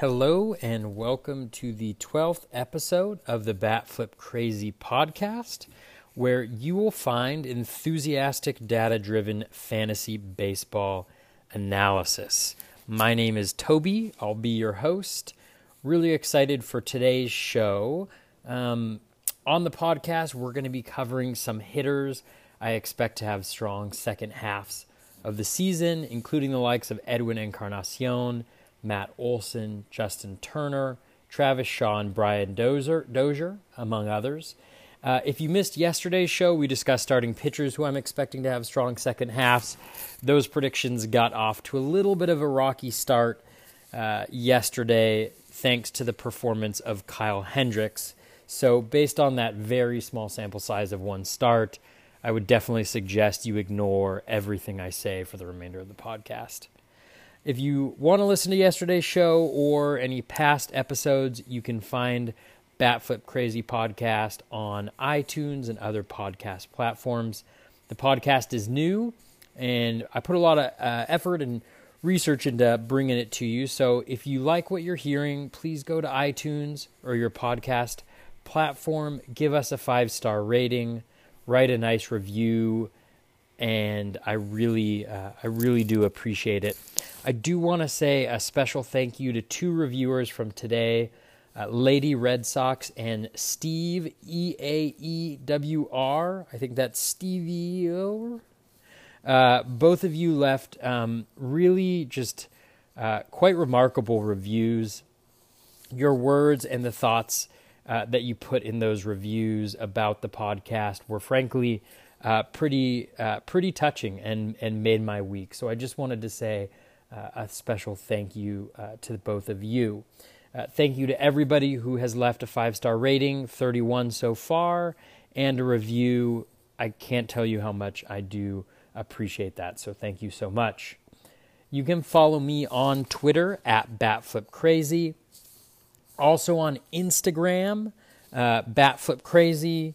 Hello, and welcome to the 12th episode of the Bat Flip Crazy podcast, where you will find enthusiastic, data driven fantasy baseball analysis. My name is Toby. I'll be your host. Really excited for today's show. Um, on the podcast, we're going to be covering some hitters I expect to have strong second halves of the season, including the likes of Edwin Encarnacion Matt Olson, Justin Turner, Travis Shaw, and Brian Dozier, Dozier among others. Uh, if you missed yesterday's show, we discussed starting pitchers who I'm expecting to have strong second halves. Those predictions got off to a little bit of a rocky start uh, yesterday, thanks to the performance of Kyle Hendricks. So, based on that very small sample size of one start, I would definitely suggest you ignore everything I say for the remainder of the podcast. If you want to listen to yesterday's show or any past episodes, you can find Batflip Crazy Podcast on iTunes and other podcast platforms. The podcast is new, and I put a lot of uh, effort and research into bringing it to you. So if you like what you're hearing, please go to iTunes or your podcast platform, give us a five star rating, write a nice review, and I really, uh, I really do appreciate it. I do want to say a special thank you to two reviewers from today, uh, Lady Red Sox and Steve E A E W R. I think that's Stevie. Uh, both of you left um, really just uh, quite remarkable reviews. Your words and the thoughts uh, that you put in those reviews about the podcast were frankly uh, pretty uh, pretty touching and and made my week. So I just wanted to say uh, a special thank you uh, to both of you. Uh, thank you to everybody who has left a five star rating, 31 so far, and a review. I can't tell you how much I do appreciate that. So thank you so much. You can follow me on Twitter at BatFlipCrazy. Also on Instagram, uh, BatFlipCrazy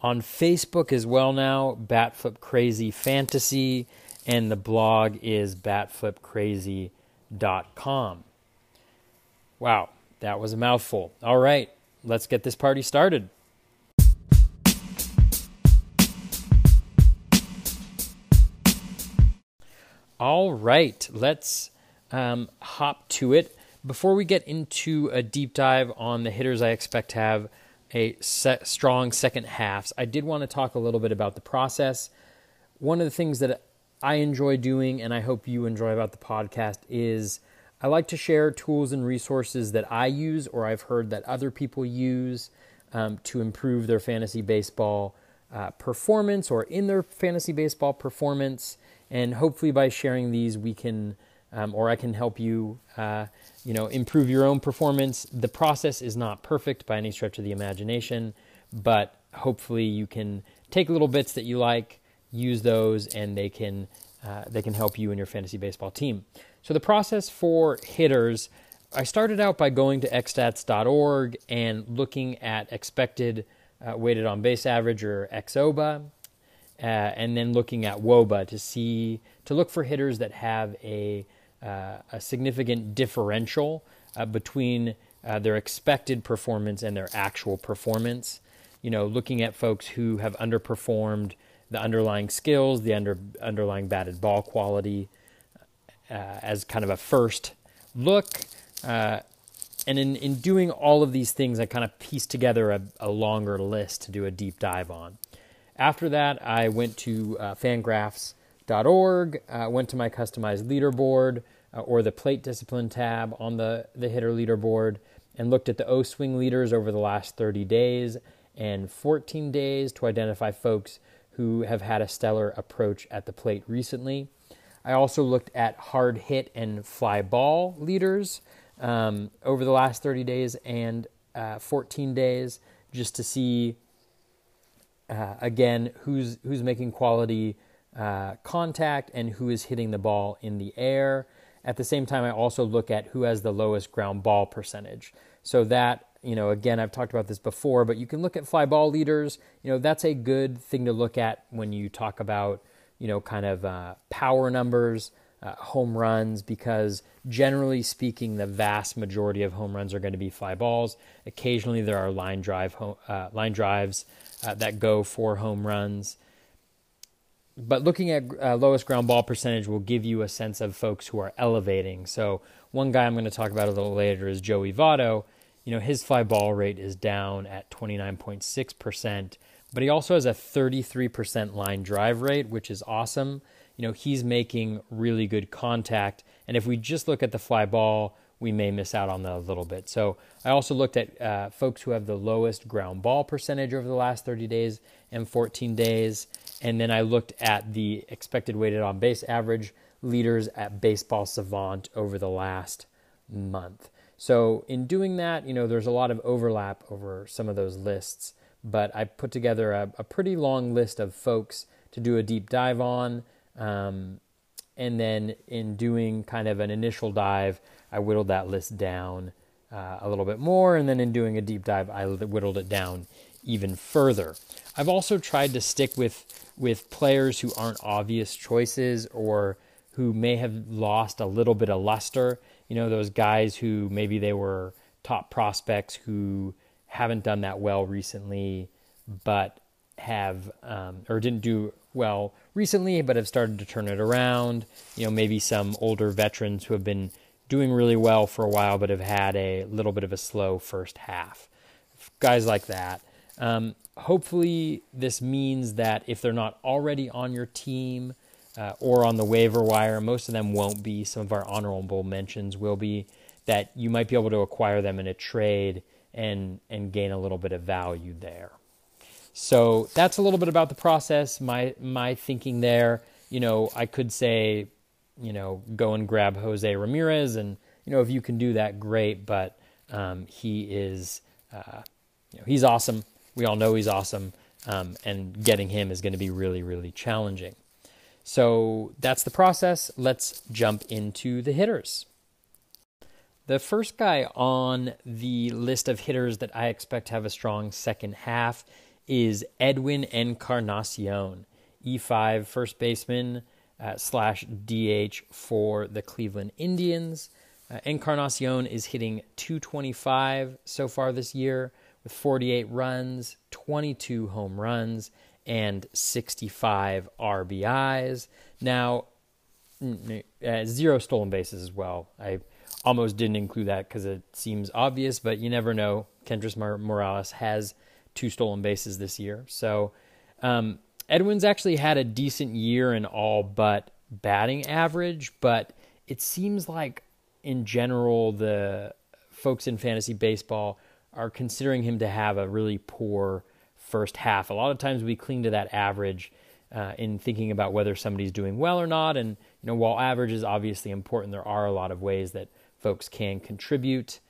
on Facebook as well now, Batflip Crazy Fantasy, and the blog is batflipcrazy.com. Wow, that was a mouthful. All right, let's get this party started. All right, let's um, hop to it. Before we get into a deep dive on the hitters I expect to have a strong second halves. I did want to talk a little bit about the process. One of the things that I enjoy doing, and I hope you enjoy about the podcast, is I like to share tools and resources that I use or I've heard that other people use um, to improve their fantasy baseball uh, performance or in their fantasy baseball performance. And hopefully, by sharing these, we can um, or I can help you, uh, you know, improve your own performance. The process is not perfect by any stretch of the imagination, but hopefully you can take little bits that you like, use those, and they can uh, they can help you in your fantasy baseball team. So the process for hitters, I started out by going to xstats.org and looking at expected uh, weighted on base average or xOBA, uh, and then looking at WOBA to see to look for hitters that have a uh, a significant differential uh, between uh, their expected performance and their actual performance. You know, looking at folks who have underperformed the underlying skills, the under, underlying batted ball quality, uh, as kind of a first look. Uh, and in, in doing all of these things, I kind of pieced together a, a, longer list to do a deep dive on. After that, I went to uh, Fangraphs org. Uh, went to my customized leaderboard uh, or the plate discipline tab on the, the hitter leaderboard and looked at the O swing leaders over the last 30 days and 14 days to identify folks who have had a stellar approach at the plate recently. I also looked at hard hit and fly ball leaders um, over the last 30 days and uh, 14 days just to see uh, again who's who's making quality uh, contact and who is hitting the ball in the air. At the same time, I also look at who has the lowest ground ball percentage. So that, you know, again, I've talked about this before, but you can look at fly ball leaders. You know, that's a good thing to look at when you talk about, you know, kind of uh, power numbers. uh, home runs because generally speaking, the vast majority of home runs are going to be fly balls. Occasionally, there are line drive uh, line drives uh, that go for home runs. But looking at uh, lowest ground ball percentage will give you a sense of folks who are elevating. So one guy I'm going to talk about a little later is Joey Votto. You know his fly ball rate is down at 29.6 percent, but he also has a 33 percent line drive rate, which is awesome you know, he's making really good contact. And if we just look at the fly ball, we may miss out on that a little bit. So I also looked at uh, folks who have the lowest ground ball percentage over the last 30 days and 14 days. And then I looked at the expected weighted on base average leaders at Baseball Savant over the last month. So in doing that, you know, there's a lot of overlap over some of those lists, but I put together a, a pretty long list of folks to do a deep dive on. Um, and then in doing kind of an initial dive, I whittled that list down uh, a little bit more. And then in doing a deep dive, I whittled it down even further. I've also tried to stick with with players who aren't obvious choices or who may have lost a little bit of luster. You know, those guys who maybe they were top prospects who haven't done that well recently, but have um, or didn't do well recently, but have started to turn it around. You know, maybe some older veterans who have been doing really well for a while, but have had a little bit of a slow first half. Guys like that. Um, hopefully, this means that if they're not already on your team uh, or on the waiver wire, most of them won't be. Some of our honorable mentions will be that you might be able to acquire them in a trade and and gain a little bit of value there. So that's a little bit about the process, my my thinking there. You know, I could say, you know, go and grab Jose Ramirez, and you know, if you can do that, great. But um, he is, uh, you know, he's awesome. We all know he's awesome, um, and getting him is going to be really, really challenging. So that's the process. Let's jump into the hitters. The first guy on the list of hitters that I expect to have a strong second half is Edwin Encarnacion, E5 first baseman uh, slash DH for the Cleveland Indians. Uh, Encarnacion is hitting 225 so far this year with 48 runs, 22 home runs, and 65 RBIs. Now, uh, zero stolen bases as well. I almost didn't include that because it seems obvious, but you never know. Kendrys Morales has two stolen bases this year. So um, Edwin's actually had a decent year in all but batting average, but it seems like in general the folks in fantasy baseball are considering him to have a really poor first half. A lot of times we cling to that average uh, in thinking about whether somebody's doing well or not. And you know, while average is obviously important, there are a lot of ways that folks can contribute.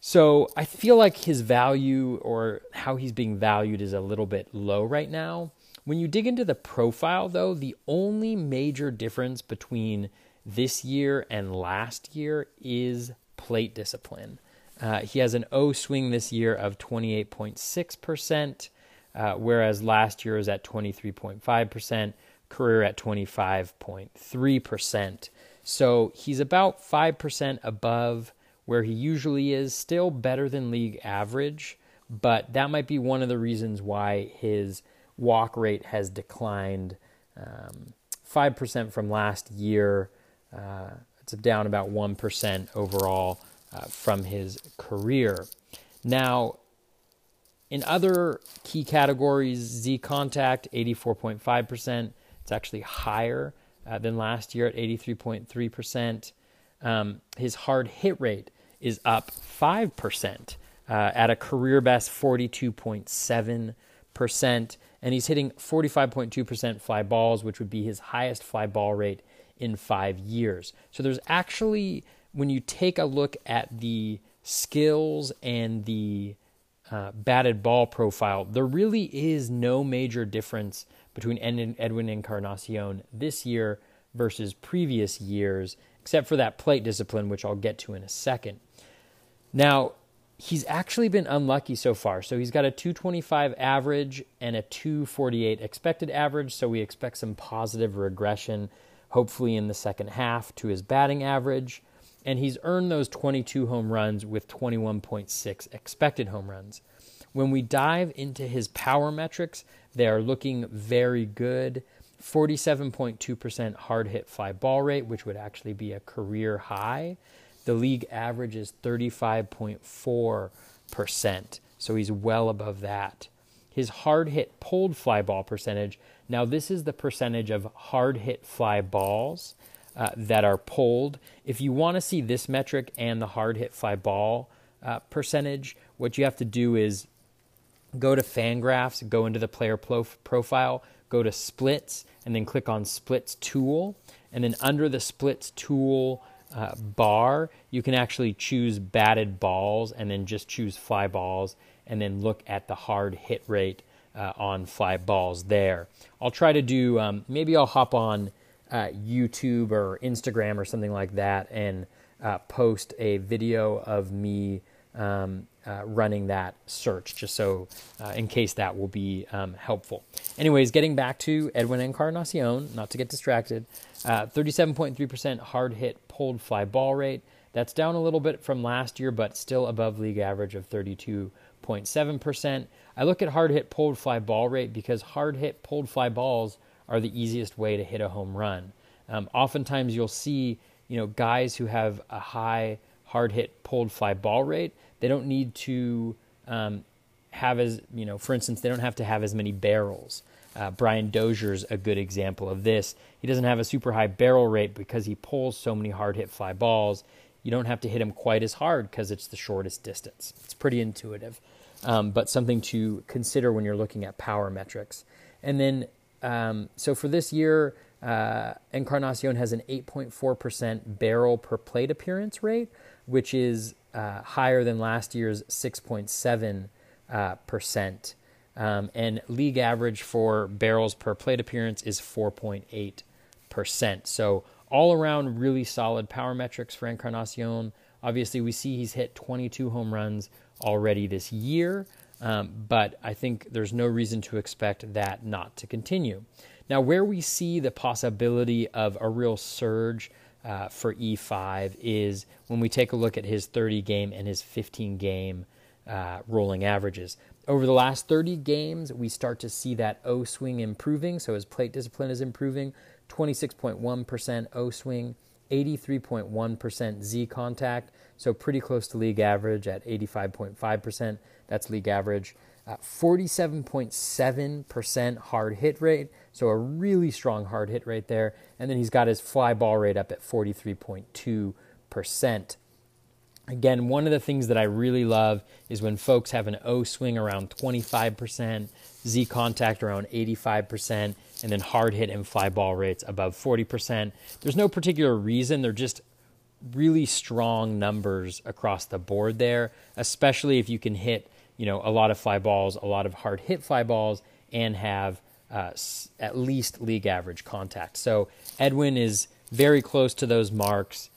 So I feel like his value or how he's being valued is a little bit low right now. When you dig into the profile, though, the only major difference between this year and last year is plate discipline. Uh, he has an O swing this year of 28.6%, uh, whereas last year was at 23.5%, career at 25.3%. So he's about 5% above where he usually is, still better than league average, but that might be one of the reasons why his walk rate has declined um, 5% from last year. Uh, it's down about 1% overall uh, from his career. Now, in other key categories, Z contact, 84.5%. It's actually higher uh, than last year at 83.3%. Um, his hard hit rate, is up 5% uh, at a career best 42.7%. And he's hitting 45.2% fly balls, which would be his highest fly ball rate in five years. So there's actually, when you take a look at the skills and the uh, batted ball profile, there really is no major difference between Edwin Encarnacion this year versus previous years, except for that plate discipline, which I'll get to in a second. Now, he's actually been unlucky so far. So he's got a 225 average and a 248 expected average. So we expect some positive regression hopefully in the second half, to his batting average. And he's earned those 22 home runs with 21.6 expected home runs. When we dive into his power metrics, they are looking very good. 47.2% hard hit fly ball rate, which would actually be a career high. The league average is 35.4%, so he's well above that. His hard hit pulled fly ball percentage, now this is the percentage of hard hit fly balls uh, that are pulled. If you want to see this metric and the hard hit fly ball uh, percentage, what you have to do is go to Fangraphs, go into the player profile, go to splits, and then click on splits tool. And then under the splits tool uh, bar, you can actually choose batted balls and then just choose fly balls and then look at the hard hit rate uh, on fly balls there. I'll try to do, um, maybe I'll hop on uh, YouTube or Instagram or something like that and uh, post a video of me um, uh, running that search, just so uh, in case that will be um, helpful. Anyways, getting back to Edwin Encarnacion, not to get distracted, 37.3% uh, hard hit pulled fly ball rate. That's down a little bit from last year, but still above league average of 32.7%. I look at hard hit pulled fly ball rate because hard hit pulled fly balls are the easiest way to hit a home run. Um, oftentimes, you'll see you know guys who have a high hard hit pulled fly ball rate they don't need to um, have as you know, for instance, they don't have to have as many barrels. Uh, Brian Dozier's a good example of this. He doesn't have a super high barrel rate because he pulls so many hard hit fly balls. You don't have to hit him quite as hard because it's the shortest distance. It's pretty intuitive, um, but something to consider when you're looking at power metrics. And then, um, so for this year, uh, Encarnacion has an 8.4% barrel per plate appearance rate, which is uh, higher than last year's 6.7 uh, percent. Um, and league average for barrels per plate appearance is 4.8 percent. So all around, really solid power metrics for Encarnacion. Obviously, we see he's hit 22 home runs already this year, um, but I think there's no reason to expect that not to continue. Now, where we see the possibility of a real surge uh, for E5 is when we take a look at his 30 game and his 15 game uh, rolling averages. Over the last 30 games, we start to see that O swing improving. So his plate discipline is improving 26.1% O swing, 83.1% Z contact. So pretty close to league average at 85.5%. That's league average. Uh, 47.7% hard hit rate. So a really strong hard hit rate there. And then he's got his fly ball rate up at 43.2%. Again, one of the things that I really love is when folks have an O swing around 25%, Z contact around 85%, and then hard hit and fly ball rates above 40%. There's no particular reason, they're just really strong numbers across the board there, especially if you can hit, you know, a lot of fly balls, a lot of hard hit fly balls, and have uh, at least league average contact. So Edwin is very close to those marks.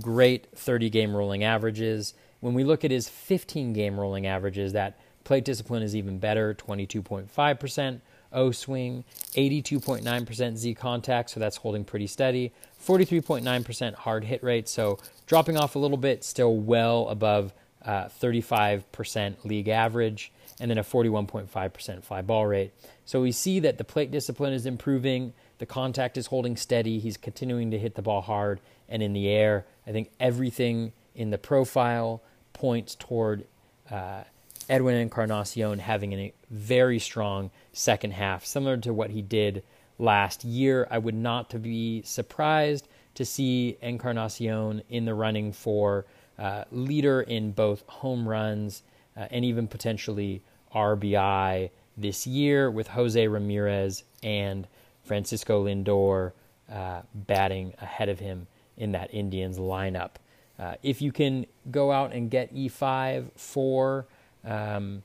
Great 30 game rolling averages. When we look at his 15 game rolling averages, that plate discipline is even better 22.5% O swing, 82.9% Z contact, so that's holding pretty steady, 43.9% hard hit rate, so dropping off a little bit, still well above uh, 35% league average, and then a 41.5% fly ball rate. So we see that the plate discipline is improving, the contact is holding steady, he's continuing to hit the ball hard and in the air. I think everything in the profile points toward uh, Edwin Encarnacion having a very strong second half, similar to what he did last year. I would not to be surprised to see Encarnacion in the running for uh, leader in both home runs uh, and even potentially RBI this year with Jose Ramirez and Francisco Lindor uh, batting ahead of him in that Indians lineup. Uh, if you can go out and get E5 for um,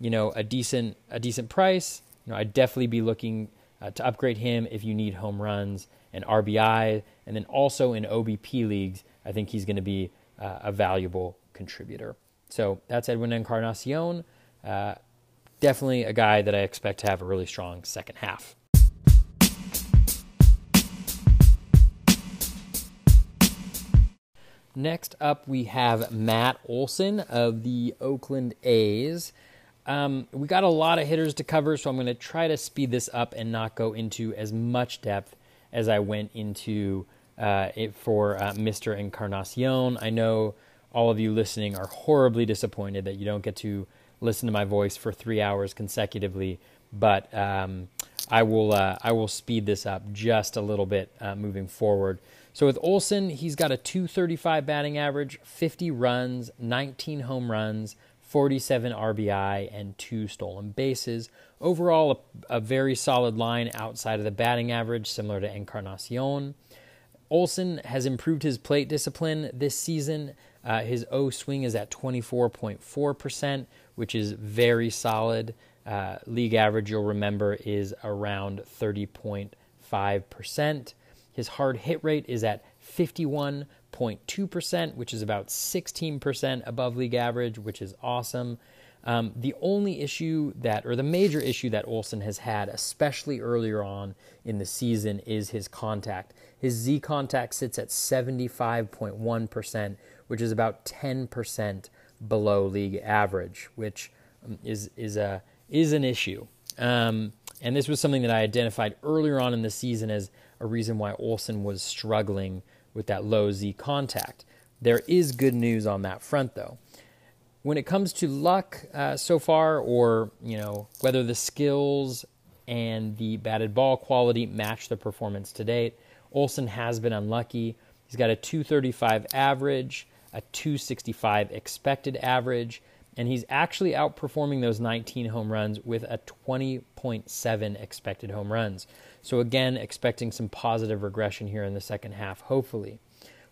you know a decent a decent price, you know I'd definitely be looking uh, to upgrade him if you need home runs and RBI, and then also in OBP leagues, I think he's going to be uh, a valuable contributor. So that's Edwin Encarnacion. Uh, definitely a guy that I expect to have a really strong second half. Next up, we have Matt Olson of the Oakland A's. Um, we got a lot of hitters to cover, so I'm going to try to speed this up and not go into as much depth as I went into uh, it for uh, Mr. Encarnacion. I know all of you listening are horribly disappointed that you don't get to listen to my voice for three hours consecutively, but um, I will uh, I will speed this up just a little bit uh, moving forward. So with Olson, he's got a 235 batting average, 50 runs, 19 home runs, 47 RBI, and two stolen bases. Overall, a, a very solid line outside of the batting average, similar to Encarnacion. Olson has improved his plate discipline this season. Uh, his O swing is at 24.4%, which is very solid. Uh, league average, you'll remember, is around 30.5%. His hard hit rate is at 51.2%, which is about 16% above league average, which is awesome. Um, the only issue that, or the major issue that Olson has had, especially earlier on in the season, is his contact. His Z contact sits at 75.1%, which is about 10% below league average, which um, is is a is an issue. Um, and this was something that I identified earlier on in the season as a reason why Olson was struggling with that low Z contact. There is good news on that front, though. When it comes to luck uh, so far, or you know whether the skills and the batted ball quality match the performance to date, Olson has been unlucky. He's got a 235 average, a 265 expected average, and he's actually outperforming those 19 home runs with a 20.7 expected home runs. So, again, expecting some positive regression here in the second half, hopefully.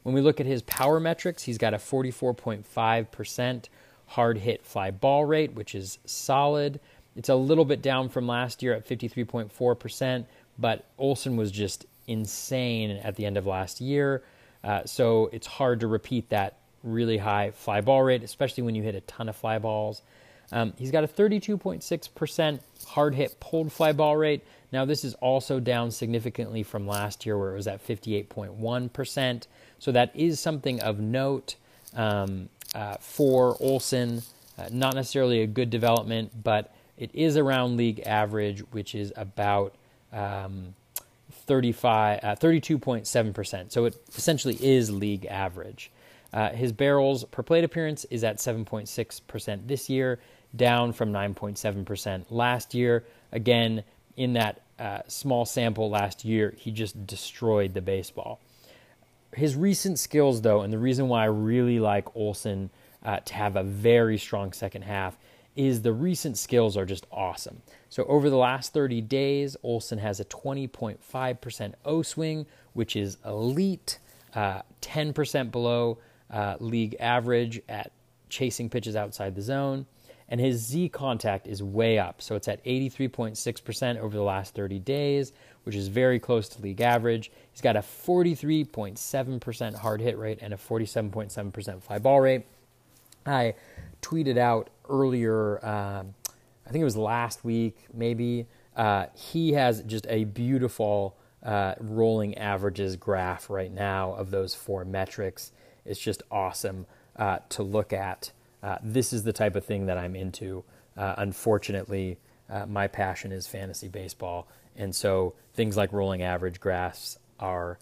When we look at his power metrics, he's got a 44.5% hard hit fly ball rate, which is solid. It's a little bit down from last year at 53.4%, but Olson was just insane at the end of last year. Uh, so it's hard to repeat that really high fly ball rate, especially when you hit a ton of fly balls. Um, he's got a 32.6% hard hit pulled fly ball rate. Now, this is also down significantly from last year where it was at 58.1%. So that is something of note um, uh, for Olson. Uh, not necessarily a good development, but it is around league average, which is about um, 35, uh, 32.7%. So it essentially is league average. Uh, his barrels per plate appearance is at 7.6% this year, down from 9.7% last year. Again, in that uh, small sample last year, he just destroyed the baseball. His recent skills, though, and the reason why I really like Olson uh, to have a very strong second half is the recent skills are just awesome. So over the last 30 days, Olson has a 20.5% O swing, which is elite, uh, 10% below uh, league average at chasing pitches outside the zone. And his Z contact is way up. So it's at 83.6% over the last 30 days, which is very close to league average. He's got a 43.7% hard hit rate and a 47.7% fly ball rate. I tweeted out earlier, um, I think it was last week, maybe. Uh, he has just a beautiful uh, rolling averages graph right now of those four metrics. It's just awesome uh, to look at. Uh, this is the type of thing that I'm into. Uh, unfortunately, uh, my passion is fantasy baseball, and so things like rolling average graphs are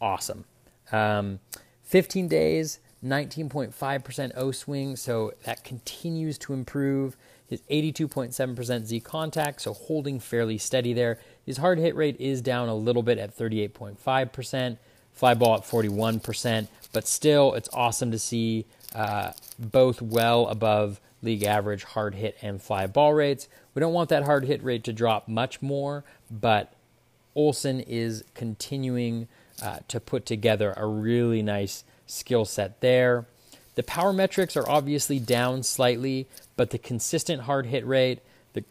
awesome. Um, 15 days, 19.5% O swing, so that continues to improve. His 82.7% Z contact, so holding fairly steady there. His hard hit rate is down a little bit at 38.5%, fly ball at 41%, but still, it's awesome to see uh, both well above league average hard hit and fly ball rates. We don't want that hard hit rate to drop much more, but Olson is continuing uh, to put together a really nice skill set there. The power metrics are obviously down slightly, but the consistent hard hit rate, the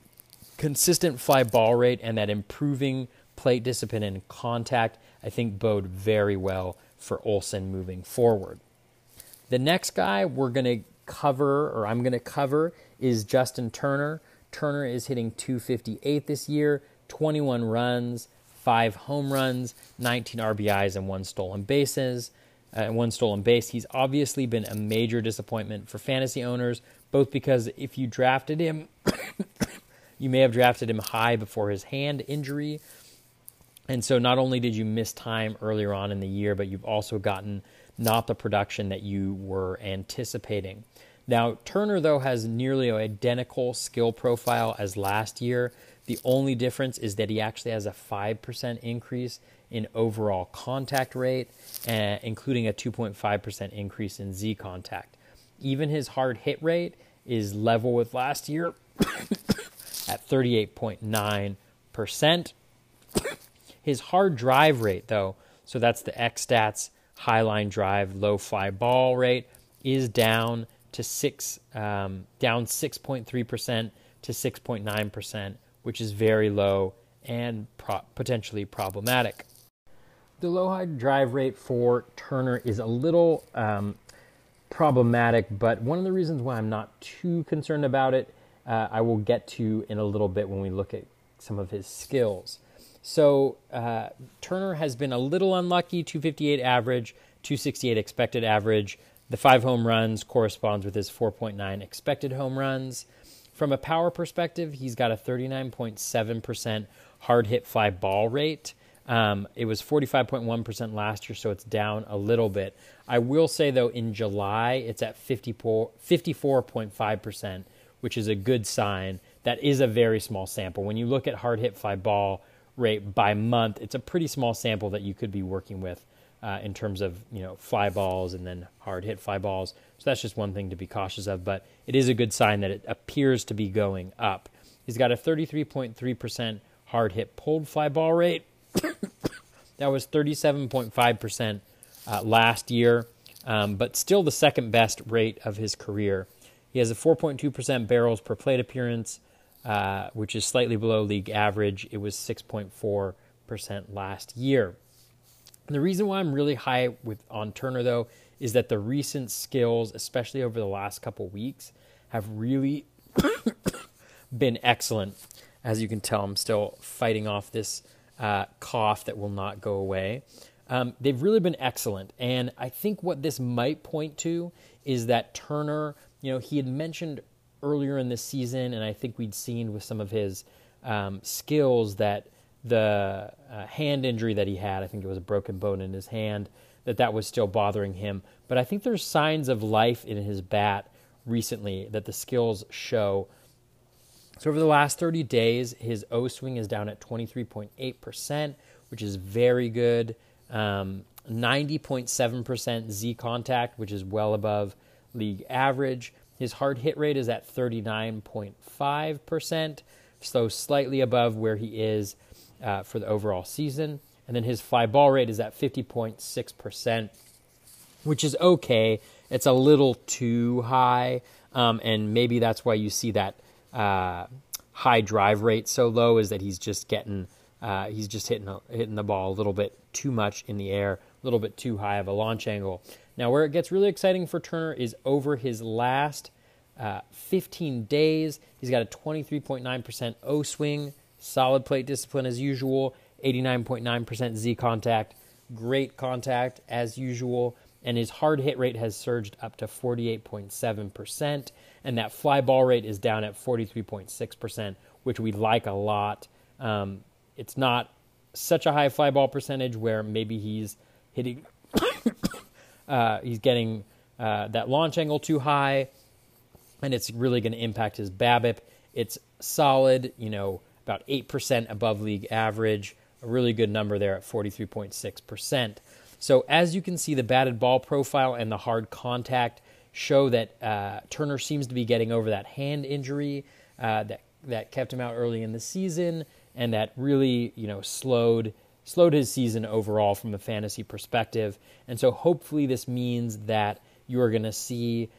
consistent fly ball rate, and that improving plate discipline and contact, I think bode very well for Olson moving forward. The next guy we're going to cover, or I'm going to cover, is Justin Turner. Turner is hitting 258 this year, 21 runs, five home runs, 19 RBIs, and one stolen bases. uh, and one stolen base. He's obviously been a major disappointment for fantasy owners, both because if you drafted him, you may have drafted him high before his hand injury. And so not only did you miss time earlier on in the year, but you've also gotten not the production that you were anticipating. Now, Turner, though, has nearly identical skill profile as last year. The only difference is that he actually has a 5% increase in overall contact rate, uh, including a 2.5% increase in Z contact. Even his hard hit rate is level with last year at 38.9%. His hard drive rate, though, so that's the X stats high line drive, low fly ball rate, is down to six, um, down 6.3% to 6.9%, which is very low and pro- potentially problematic. The low high drive rate for Turner is a little um, problematic, but one of the reasons why I'm not too concerned about it, uh, I will get to in a little bit when we look at some of his skills. So uh, Turner has been a little unlucky 258 average, 268 expected average. The five home runs corresponds with his 4.9 expected home runs. From a power perspective, he's got a 39.7% hard hit fly ball rate. Um, it was 45.1% last year, so it's down a little bit. I will say, though, in July, it's at 54, 54.5%, which is a good sign. That is a very small sample. When you look at hard hit fly ball rate by month, it's a pretty small sample that you could be working with uh, in terms of you know fly balls and then hard hit fly balls. So that's just one thing to be cautious of. But it is a good sign that it appears to be going up. He's got a 33.3% hard hit pulled fly ball rate that was 37.5% uh, last year, um, but still the second best rate of his career. He has a 4.2% barrels per plate appearance, uh, which is slightly below league average. It was 6.4% last year. And the reason why I'm really high with on Turner though is that the recent skills, especially over the last couple weeks, have really been excellent. As you can tell, I'm still fighting off this uh, cough that will not go away. Um, they've really been excellent. And I think what this might point to is that Turner, you know, he had mentioned earlier in this season, and I think we'd seen with some of his um, skills that the uh, hand injury that he had, I think it was a broken bone in his hand, that that was still bothering him. But I think there's signs of life in his bat recently that the skills show so over the last 30 days, his O swing is down at 23.8%, which is very good. Um, 90.7% Z contact, which is well above league average. His hard hit rate is at 39.5%, so slightly above where he is uh, for the overall season. And then his fly ball rate is at 50.6%, which is okay. It's a little too high, um, and maybe that's why you see that uh, high drive rate so low is that he's just getting uh, he's just hitting hitting the ball a little bit too much in the air, a little bit too high of a launch angle. Now, where it gets really exciting for Turner is over his last uh, 15 days. He's got a 23.9% O swing, solid plate discipline as usual, 89.9% Z contact, great contact as usual, and his hard hit rate has surged up to 48.7% and that fly ball rate is down at 43.6%, which we like a lot. Um, it's not such a high fly ball percentage where maybe he's hitting, uh, he's getting uh, that launch angle too high, and it's really going to impact his BABIP. It's solid, you know, about 8% above league average, a really good number there at 43.6%. So, as you can see, the batted ball profile and the hard contact show that uh, Turner seems to be getting over that hand injury uh, that that kept him out early in the season, and that really you know slowed slowed his season overall from a fantasy perspective. And so hopefully this means that you are going to see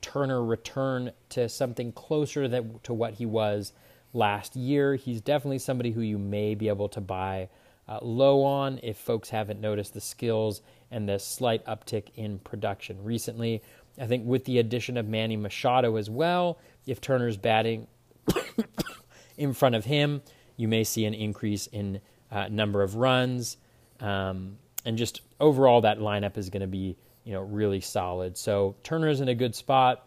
Turner return to something closer that, to what he was last year. He's definitely somebody who you may be able to buy uh, low on if folks haven't noticed the skills and the slight uptick in production recently. I think with the addition of Manny Machado as well, if Turner's batting in front of him, you may see an increase in uh, number of runs. Um, and just overall, that lineup is going to be you know really solid. So Turner's in a good spot.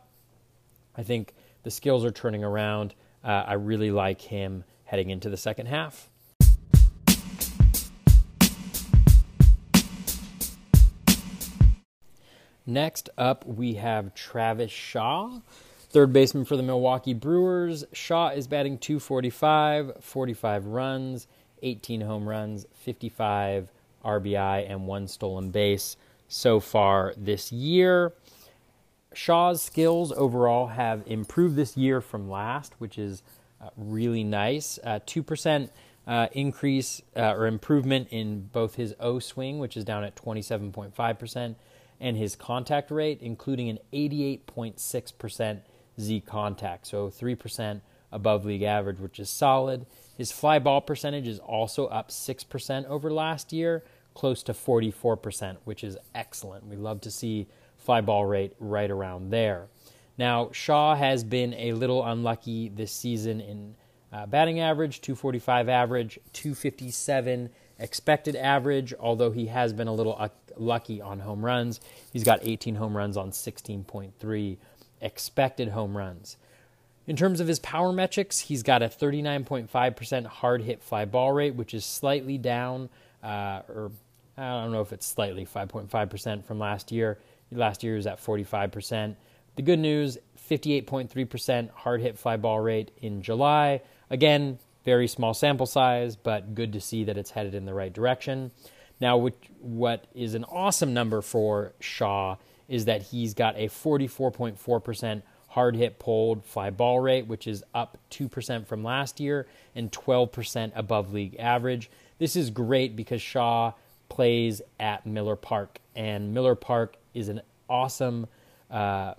I think the skills are turning around. Uh, I really like him heading into the second half. Next up, we have Travis Shaw, third baseman for the Milwaukee Brewers. Shaw is batting 245, 45 runs, 18 home runs, 55 RBI, and one stolen base so far this year. Shaw's skills overall have improved this year from last, which is uh, really nice. Uh, 2% uh, increase uh, or improvement in both his O swing, which is down at 27.5%, and his contact rate, including an 88.6% Z contact, so 3% above league average, which is solid. His fly ball percentage is also up 6% over last year, close to 44%, which is excellent. We love to see fly ball rate right around there. Now, Shaw has been a little unlucky this season in uh, batting average, 245 average, 257 expected average, although he has been a little uh, lucky on home runs. He's got 18 home runs on 16.3 expected home runs. In terms of his power metrics, he's got a 39.5% hard hit fly ball rate, which is slightly down, uh, or I don't know if it's slightly 5.5% from last year. Last year was at 45%. The good news 58.3% hard hit fly ball rate in July. Again, very small sample size, but good to see that it's headed in the right direction. Now, what is an awesome number for Shaw is that he's got a 44.4% hard hit pulled fly ball rate, which is up 2% from last year and 12% above league average. This is great because Shaw plays at Miller Park, and Miller Park is an awesome uh,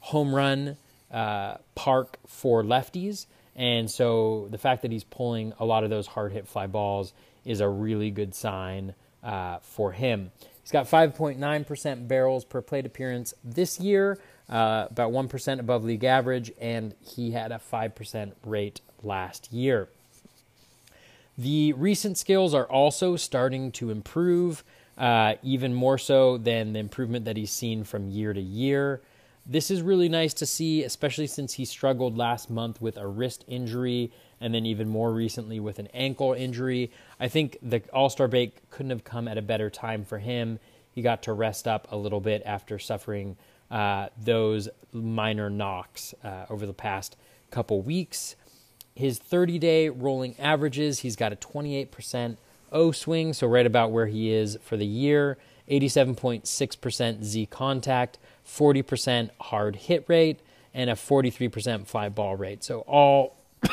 home run uh, park for lefties. And so the fact that he's pulling a lot of those hard hit fly balls is a really good sign uh, for him. He's got 5.9% barrels per plate appearance this year, uh, about 1% above league average, and he had a 5% rate last year. The recent skills are also starting to improve, uh, even more so than the improvement that he's seen from year to year. This is really nice to see, especially since he struggled last month with a wrist injury and then even more recently with an ankle injury. I think the All Star break couldn't have come at a better time for him. He got to rest up a little bit after suffering uh, those minor knocks uh, over the past couple weeks. His 30 day rolling averages, he's got a 28% O swing, so right about where he is for the year, 87.6% Z contact, 40% hard hit rate, and a 43% fly ball rate. So all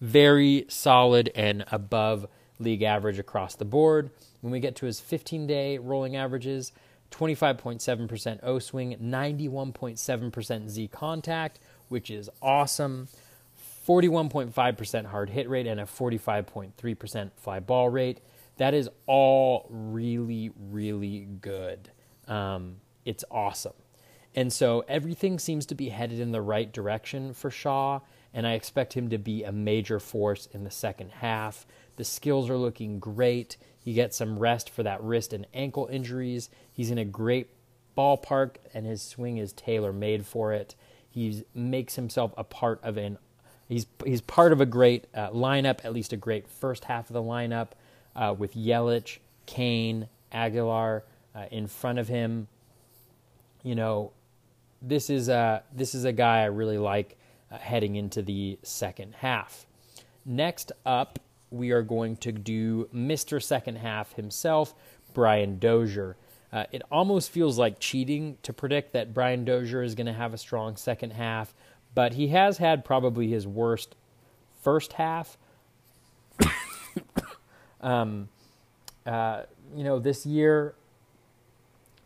very solid and above league average across the board. When we get to his 15 day rolling averages, 25.7% O swing, 91.7% Z contact, which is awesome. 41.5% hard hit rate and a 45.3% fly ball rate. That is all really, really good. Um, it's awesome. And so everything seems to be headed in the right direction for Shaw and I expect him to be a major force in the second half. The skills are looking great. He gets some rest for that wrist and ankle injuries. He's in a great ballpark, and his swing is tailor made for it. He makes himself a part of an he's he's part of a great uh, lineup, at least a great first half of the lineup uh, with Yelich, Cain, Aguilar uh, in front of him. You know, this is a this is a guy I really like uh, heading into the second half. Next up, we are going to do Mr. Second Half himself, Brian Dozier. Uh, it almost feels like cheating to predict that Brian Dozier is going to have a strong second half, but he has had probably his worst first half. um, uh, you know, this year.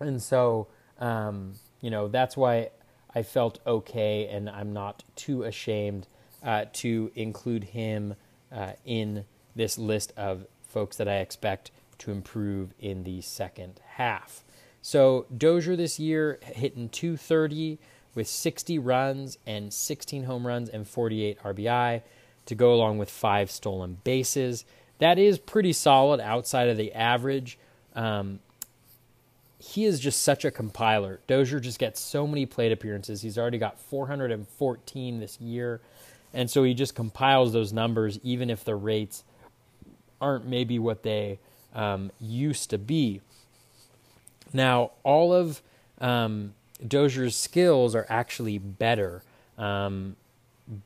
And so, um, you know, that's why I felt okay, and I'm not too ashamed uh, to include him uh, in this list of folks that I expect to improve in the second half. So Dozier this year hitting 230 with 60 runs and 16 home runs and 48 RBI to go along with five stolen bases. That is pretty solid outside of the average, um, he is just such a compiler. Dozier just gets so many plate appearances. He's already got 414 this year. And so he just compiles those numbers, even if the rates aren't maybe what they um, used to be. Now, all of um, Dozier's skills are actually better um,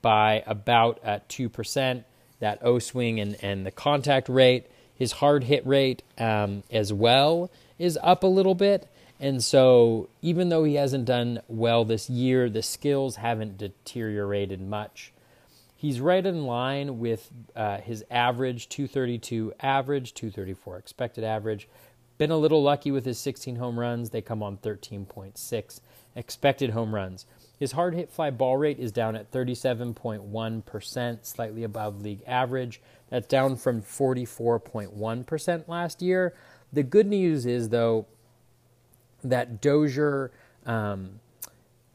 by about at 2%. That O swing and, and the contact rate, his hard hit rate um, as well is up a little bit. And so, even though he hasn't done well this year, the skills haven't deteriorated much. He's right in line with uh, his average 232 average, 234 expected average. Been a little lucky with his 16 home runs. They come on 13.6 expected home runs. His hard hit fly ball rate is down at 37.1%, slightly above league average. That's down from 44.1% last year. The good news is, though, that Dozier, um,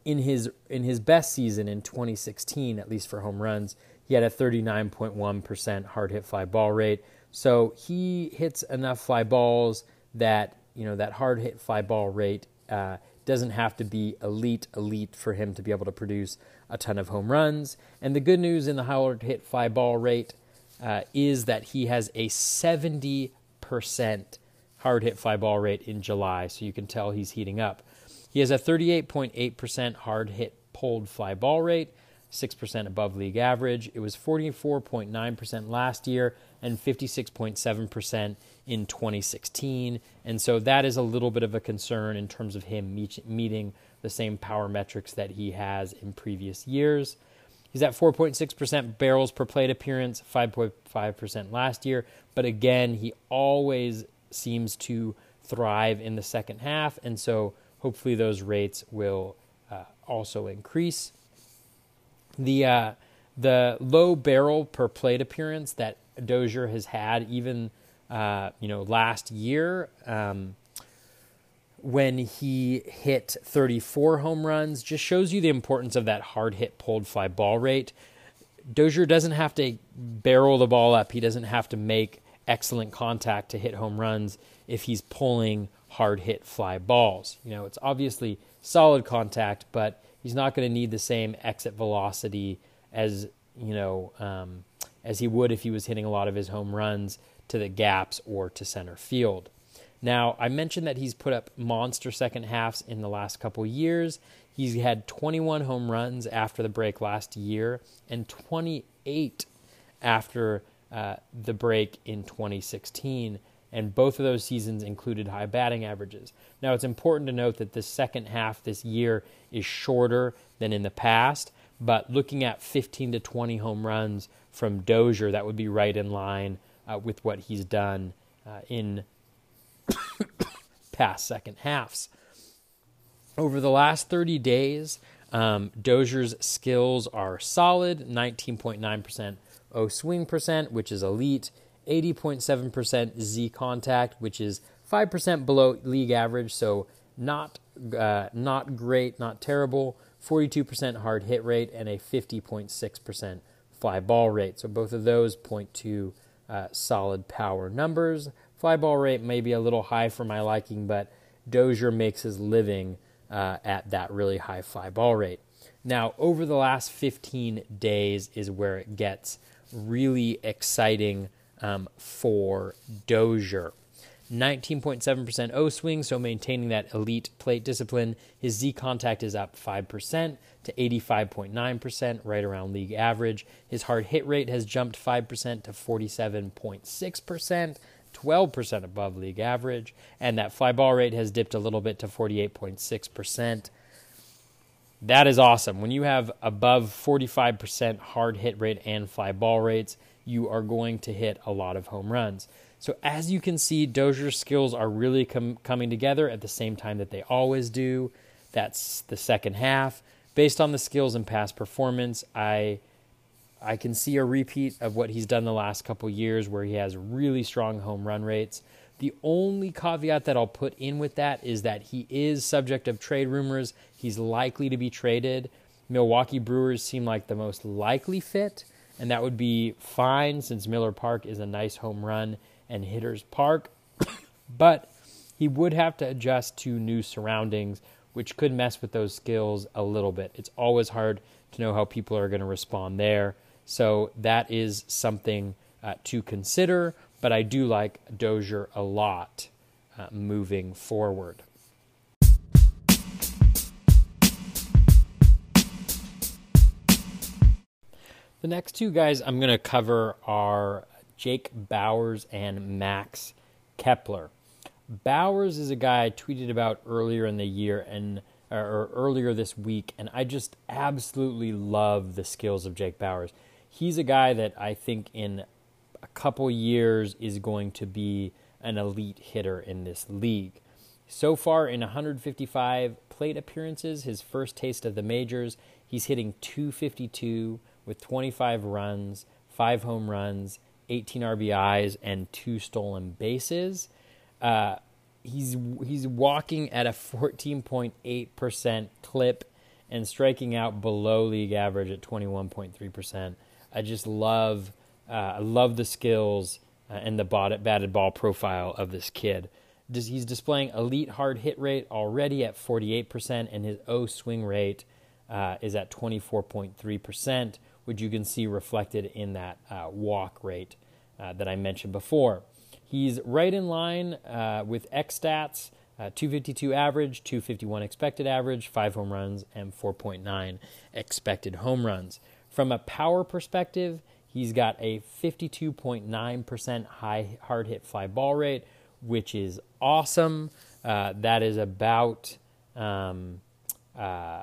in his in his best season in 2016, at least for home runs, he had a 39.1% hard hit fly ball rate. So he hits enough fly balls that you know that hard hit fly ball rate uh, doesn't have to be elite elite for him to be able to produce a ton of home runs. And the good news in the hard hit fly ball rate uh, is that he has a 70% hard hit fly ball rate in July, so you can tell he's heating up. He has a 38.8% hard hit pulled fly ball rate, 6% above league average. It was 44.9% last year and 56.7% in 2016. And so that is a little bit of a concern in terms of him meet, meeting the same power metrics that he has in previous years. He's at 4.6% barrels per plate appearance, 5.5% last year. But again, he always seems to thrive in the second half. And so hopefully those rates will uh, also increase. The, uh, the low barrel per plate appearance that Dozier has had, even uh, you know, last year um, when he hit 34 home runs, just shows you the importance of that hard hit pulled fly ball rate. Dozier doesn't have to barrel the ball up. He doesn't have to make excellent contact to hit home runs if he's pulling hard hit fly balls. You know, it's obviously solid contact, but he's not going to need the same exit velocity as you know um, as he would if he was hitting a lot of his home runs to the gaps or to center field. Now, I mentioned that he's put up monster second halves in the last couple years. He's had 21 home runs after the break last year and 28 after uh, the break in 2016. And both of those seasons included high batting averages. Now, it's important to note that the second half this year is shorter than in the past, but looking at 15 to 20 home runs from Dozier, that would be right in line uh, with what he's done uh, in past second halves. Over the last 30 days, um, Dozier's skills are solid 19.9% O swing percent, which is elite, 80.7% Z contact, which is 5% below league average, so not, uh, not great, not terrible, 42% hard hit rate, and a 50.6% fly ball rate. So both of those point to uh, solid power numbers. Fly ball rate may be a little high for my liking, but Dozier makes his living uh, at that really high fly ball rate. Now, over the last 15 days is where it gets really exciting um, for Dozier. 19.7% O swing, so maintaining that elite plate discipline. His Z contact is up 5% to 85.9%, right around league average. His hard hit rate has jumped 5% to 47.6%, 12% above league average. And that fly ball rate has dipped a little bit to 48.6%. That is awesome. When you have above 45% hard hit rate and fly ball rates, you are going to hit a lot of home runs. So as you can see, Dozier's skills are really com- coming together at the same time that they always do. That's the second half. Based on the skills and past performance, I I can see a repeat of what he's done the last couple years where he has really strong home run rates. The only caveat that I'll put in with that is that he is subject of trade rumors. He's likely to be traded. Milwaukee Brewers seem like the most likely fit, and that would be fine since Miller Park is a nice home run and Hitters Park. but he would have to adjust to new surroundings, which could mess with those skills a little bit. It's always hard to know how people are going to respond there. So that is something uh, to consider, but I do like Dozier a lot uh, moving forward. The next two guys I'm going to cover are Jake Bauers and Max Kepler. Bauers is a guy I tweeted about earlier in the year and or earlier this week, and I just absolutely love the skills of Jake Bauers. He's a guy that I think in a couple years is going to be an elite hitter in this league. So far, in 155 plate appearances, his first taste of the majors, he's hitting 252 with 25 runs, five home runs, 18 RBIs, and two stolen bases. Uh, he's he's walking at a 14.8% clip and striking out below league average at 21.3%. I just love uh, I love the skills uh, and the batted ball profile of this kid. He's displaying elite hard hit rate already at 48%, and his O swing rate uh, is at 24.3%, which you can see reflected in that uh, walk rate uh, that I mentioned before. He's right in line uh, with X stats. Uh, 252 average, 251 expected average, 5 home runs, and 4.9 expected home runs. From a power perspective, he's got a 52.9% high hard hit fly ball rate, which is awesome. Uh, that is about um, uh,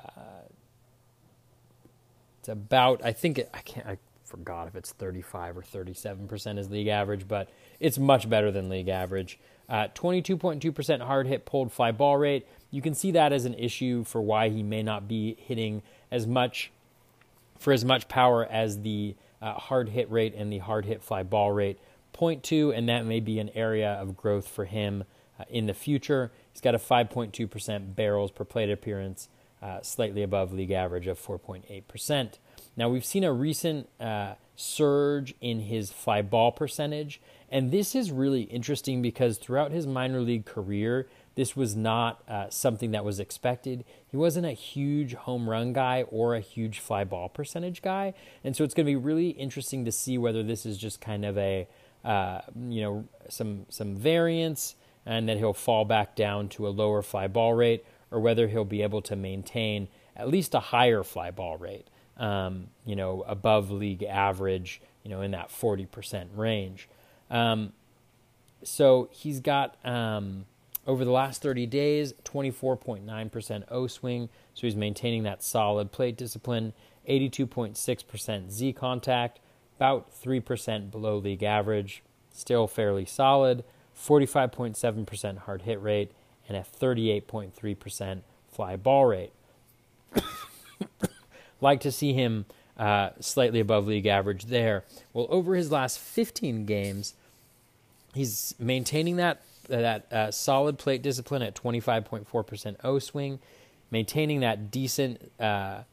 about I think it, I can't I forgot if it's 35 or 37 percent is league average, but it's much better than league average. Uh, 22.2 percent hard hit pulled fly ball rate. You can see that as an issue for why he may not be hitting as much for as much power as the uh, hard hit rate and the hard hit fly ball rate. 0.2, and that may be an area of growth for him uh, in the future. He's got a 5.2% barrels per plate appearance, uh, slightly above league average of 4.8%. Now, we've seen a recent uh, surge in his fly ball percentage, and this is really interesting because throughout his minor league career, this was not uh, something that was expected. He wasn't a huge home run guy or a huge fly ball percentage guy, and so it's going to be really interesting to see whether this is just kind of a uh, you know some some variance and that he'll fall back down to a lower fly ball rate, or whether he'll be able to maintain at least a higher fly ball rate, um, you know, above league average, you know, in that 40% range. Um, so he's got, um, over the last 30 days, 24.9% O swing, so he's maintaining that solid plate discipline, 82.6% Z contact, about 3% below league average, still fairly solid, 45.7% hard hit rate, and a 38.3% fly ball rate. like to see him uh, slightly above league average there. Well, over his last 15 games, he's maintaining that that uh, solid plate discipline at 25.4% O swing, maintaining that decent uh,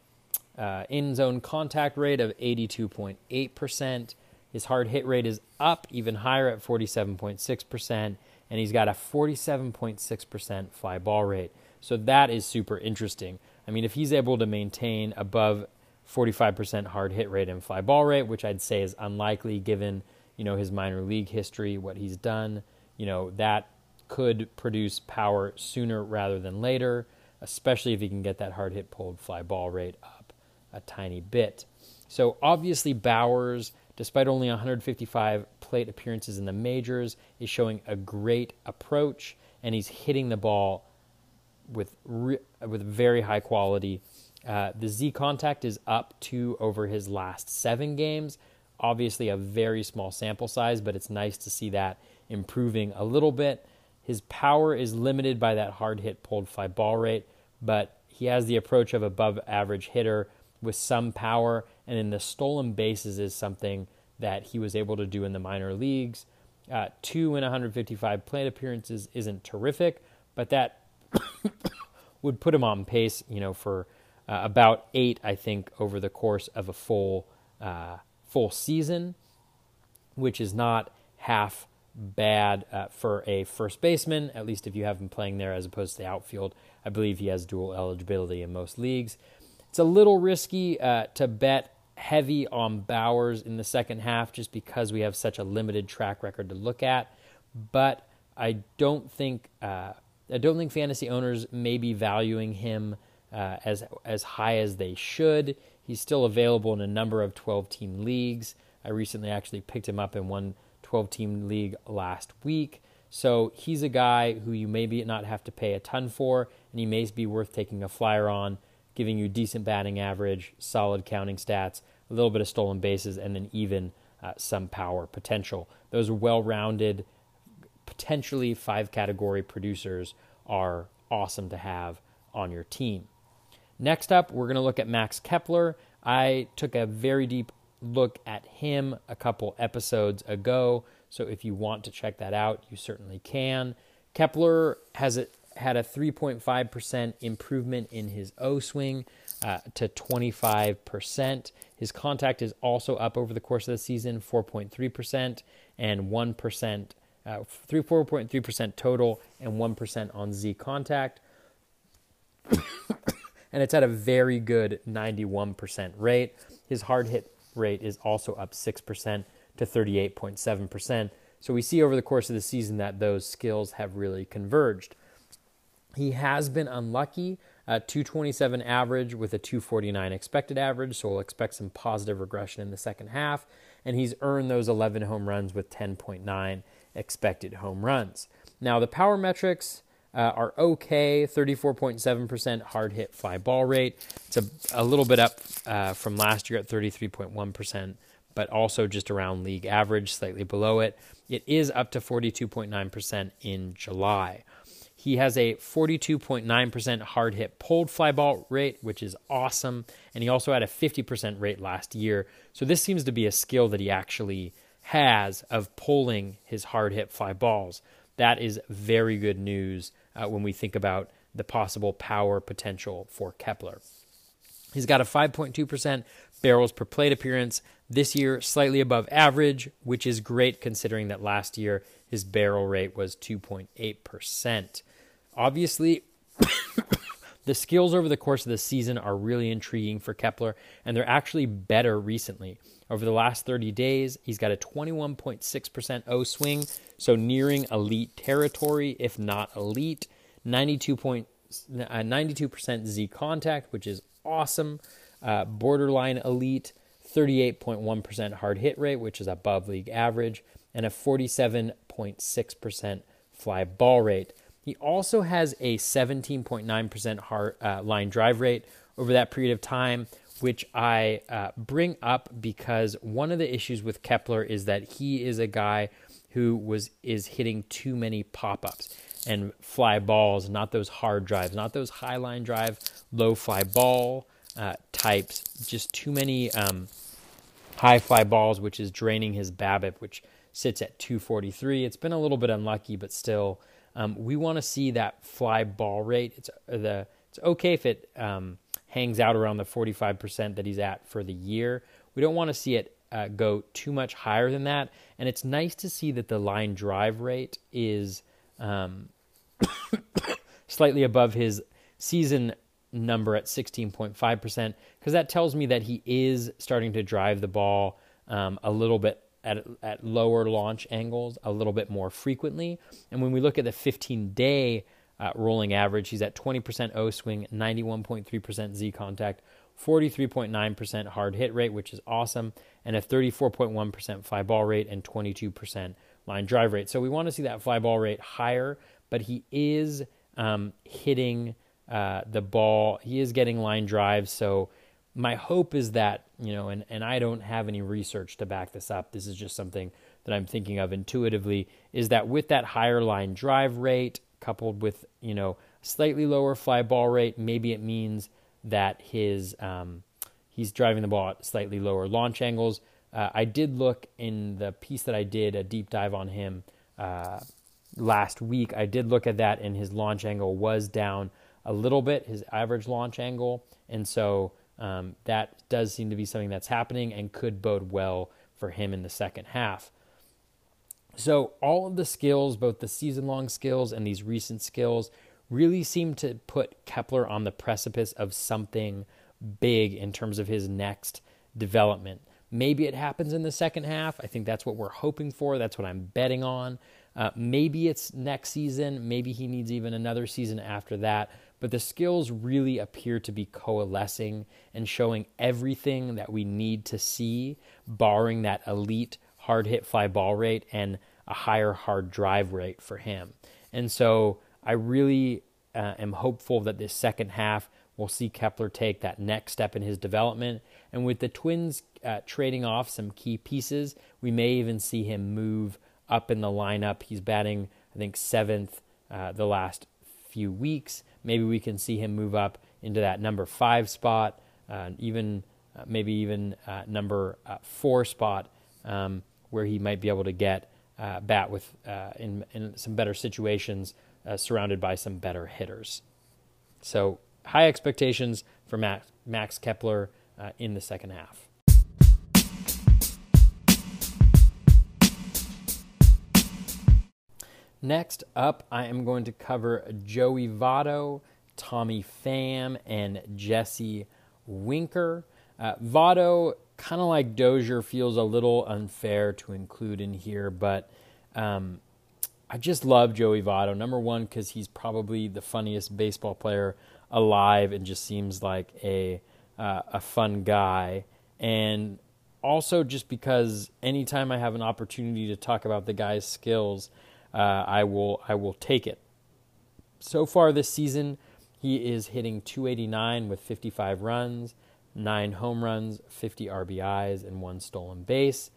uh, in zone contact rate of 82.8%. His hard hit rate is up even higher at 47.6%, and he's got a 47.6% fly ball rate. So that is super interesting. I mean, if he's able to maintain above 45% hard hit rate and fly ball rate, which I'd say is unlikely given, you know, his minor league history, what he's done, you know, that could produce power sooner rather than later, especially if he can get that hard hit pulled fly ball rate up a tiny bit. So obviously, Bauers, despite only 155 plate appearances in the majors, is showing a great approach, and he's hitting the ball with re- with very high quality. Uh, the Z contact is up to over his last seven games. Obviously, a very small sample size, but it's nice to see that improving a little bit. His power is limited by that hard hit pulled fly ball rate, but he has the approach of above average hitter with some power, and then the stolen bases is something that he was able to do in the minor leagues. Uh, two in 155 plate appearances isn't terrific, but that would put him on pace, you know, for uh, about eight, I think, over the course of a full uh, full season, which is not half bad uh, for a first baseman, at least if you have him playing there as opposed to the outfield. I believe he has dual eligibility in most leagues. It's a little risky uh, to bet heavy on Bauers in the second half just because we have such a limited track record to look at. But I don't think uh, I don't think fantasy owners may be valuing him uh, as as high as they should. He's still available in a number of 12 team leagues. I recently actually picked him up in one 12 team league last week. So he's a guy who you maybe not have to pay a ton for, and he may be worth taking a flyer on, giving you decent batting average, solid counting stats, a little bit of stolen bases, and then even uh, some power potential. Those well rounded, potentially five category producers are awesome to have on your team. Next up, we're going to look at Max Kepler. I took a very deep look at him a couple episodes ago. So if you want to check that out, you certainly can. Kepler has a, had a 3.5% improvement in his O swing uh, to 25%. His contact is also up over the course of the season, 4.3% and 1%, uh, 3, 4.3% total and 1% on Z contact. and it's at a very good 91% rate. His hard hit rate is also up 6% to 38.7%. So we see over the course of the season that those skills have really converged. He has been unlucky, at 227 average with a 249 expected average, so we'll expect some positive regression in the second half. And he's earned those 11 home runs with 10.9 expected home runs. Now, the power metrics uh, are okay 34.7% hard hit fly ball rate. It's a, a little bit up uh, from last year at 33.1%, but also just around league average, slightly below it. It is up to 42.9% in July. He has a 42.9% hard hit pulled fly ball rate, which is awesome. And he also had a 50% rate last year. So this seems to be a skill that he actually has of pulling his hard hit fly balls. That is very good news uh, when we think about the possible power potential for Kepler. He's got a 5.2% barrels per plate appearance this year, slightly above average, which is great considering that last year his barrel rate was 2.8%. Obviously, the skills over the course of the season are really intriguing for Kepler, and they're actually better recently. Over the last 30 days, he's got a 21.6% O swing, so nearing elite territory, if not elite. 92 point, uh, 92% Z contact, which is awesome. Uh, borderline elite, 38.1% hard hit rate, which is above league average, and a 47.6% fly ball rate. He also has a 17.9% hard, uh, line drive rate over that period of time, which I uh, bring up because one of the issues with Kepler is that he is a guy who was is hitting too many pop-ups and fly balls, not those hard drives, not those high line drive, low fly ball uh, types. Just too many um, high fly balls, which is draining his BABIP, which sits at 243. It's been a little bit unlucky, but still, um, we want to see that fly ball rate. It's uh, the it's okay if it um, hangs out around the 45% that he's at for the year. We don't want to see it uh, go too much higher than that. And it's nice to see that the line drive rate is um, slightly above his season number at 16.5%, because that tells me that he is starting to drive the ball um, a little bit at, at lower launch angles a little bit more frequently. And when we look at the 15 day uh, rolling average, he's at 20% O swing, 91.3% Z contact, 43.9% hard hit rate, which is awesome, and a 34.1% fly ball rate and 22% line drive rate. So we want to see that fly ball rate higher, but he is um, hitting uh, the ball. He is getting line drives. So my hope is that, you know, and, and I don't have any research to back this up. This is just something that I'm thinking of intuitively is that with that higher line drive rate coupled with, you know, slightly lower fly ball rate, maybe it means that his um, he's driving the ball at slightly lower launch angles. Uh, I did look in the piece that I did a deep dive on him uh, last week. I did look at that, and his launch angle was down a little bit, his average launch angle, and so um, that does seem to be something that's happening and could bode well for him in the second half. So, all of the skills, both the season long skills and these recent skills, really seem to put Kepler on the precipice of something big in terms of his next development. Maybe it happens in the second half. I think that's what we're hoping for. That's what I'm betting on. Uh, maybe it's next season. Maybe he needs even another season after that. But the skills really appear to be coalescing and showing everything that we need to see, barring that elite hard hit fly ball rate and a higher hard drive rate for him. And so I really uh, am hopeful that this second half we'll see Kepler take that next step in his development. And with the Twins uh, trading off some key pieces, we may even see him move up in the lineup. He's batting, I think, seventh uh, the last few weeks. Maybe we can see him move up into that number five spot, uh, even uh, maybe even uh, number uh, four spot, um, where he might be able to get uh, bat with in, in some better situations, surrounded by some better hitters. So high expectations for Max, Max Kepler in the second half. Next up, I am going to cover Joey Votto, Tommy Pham, and Jesse Winker. Uh, Votto, kind of like Dozier, feels a little unfair to include in here, but um, I just love Joey Votto. Number one, because he's probably the funniest baseball player alive and just seems like a uh, a fun guy. And also just because anytime I have an opportunity to talk about the guy's skills, uh, I will I will take it. So far this season, he is hitting 289 with 55 runs, nine home runs, 50 RBIs, and one stolen base.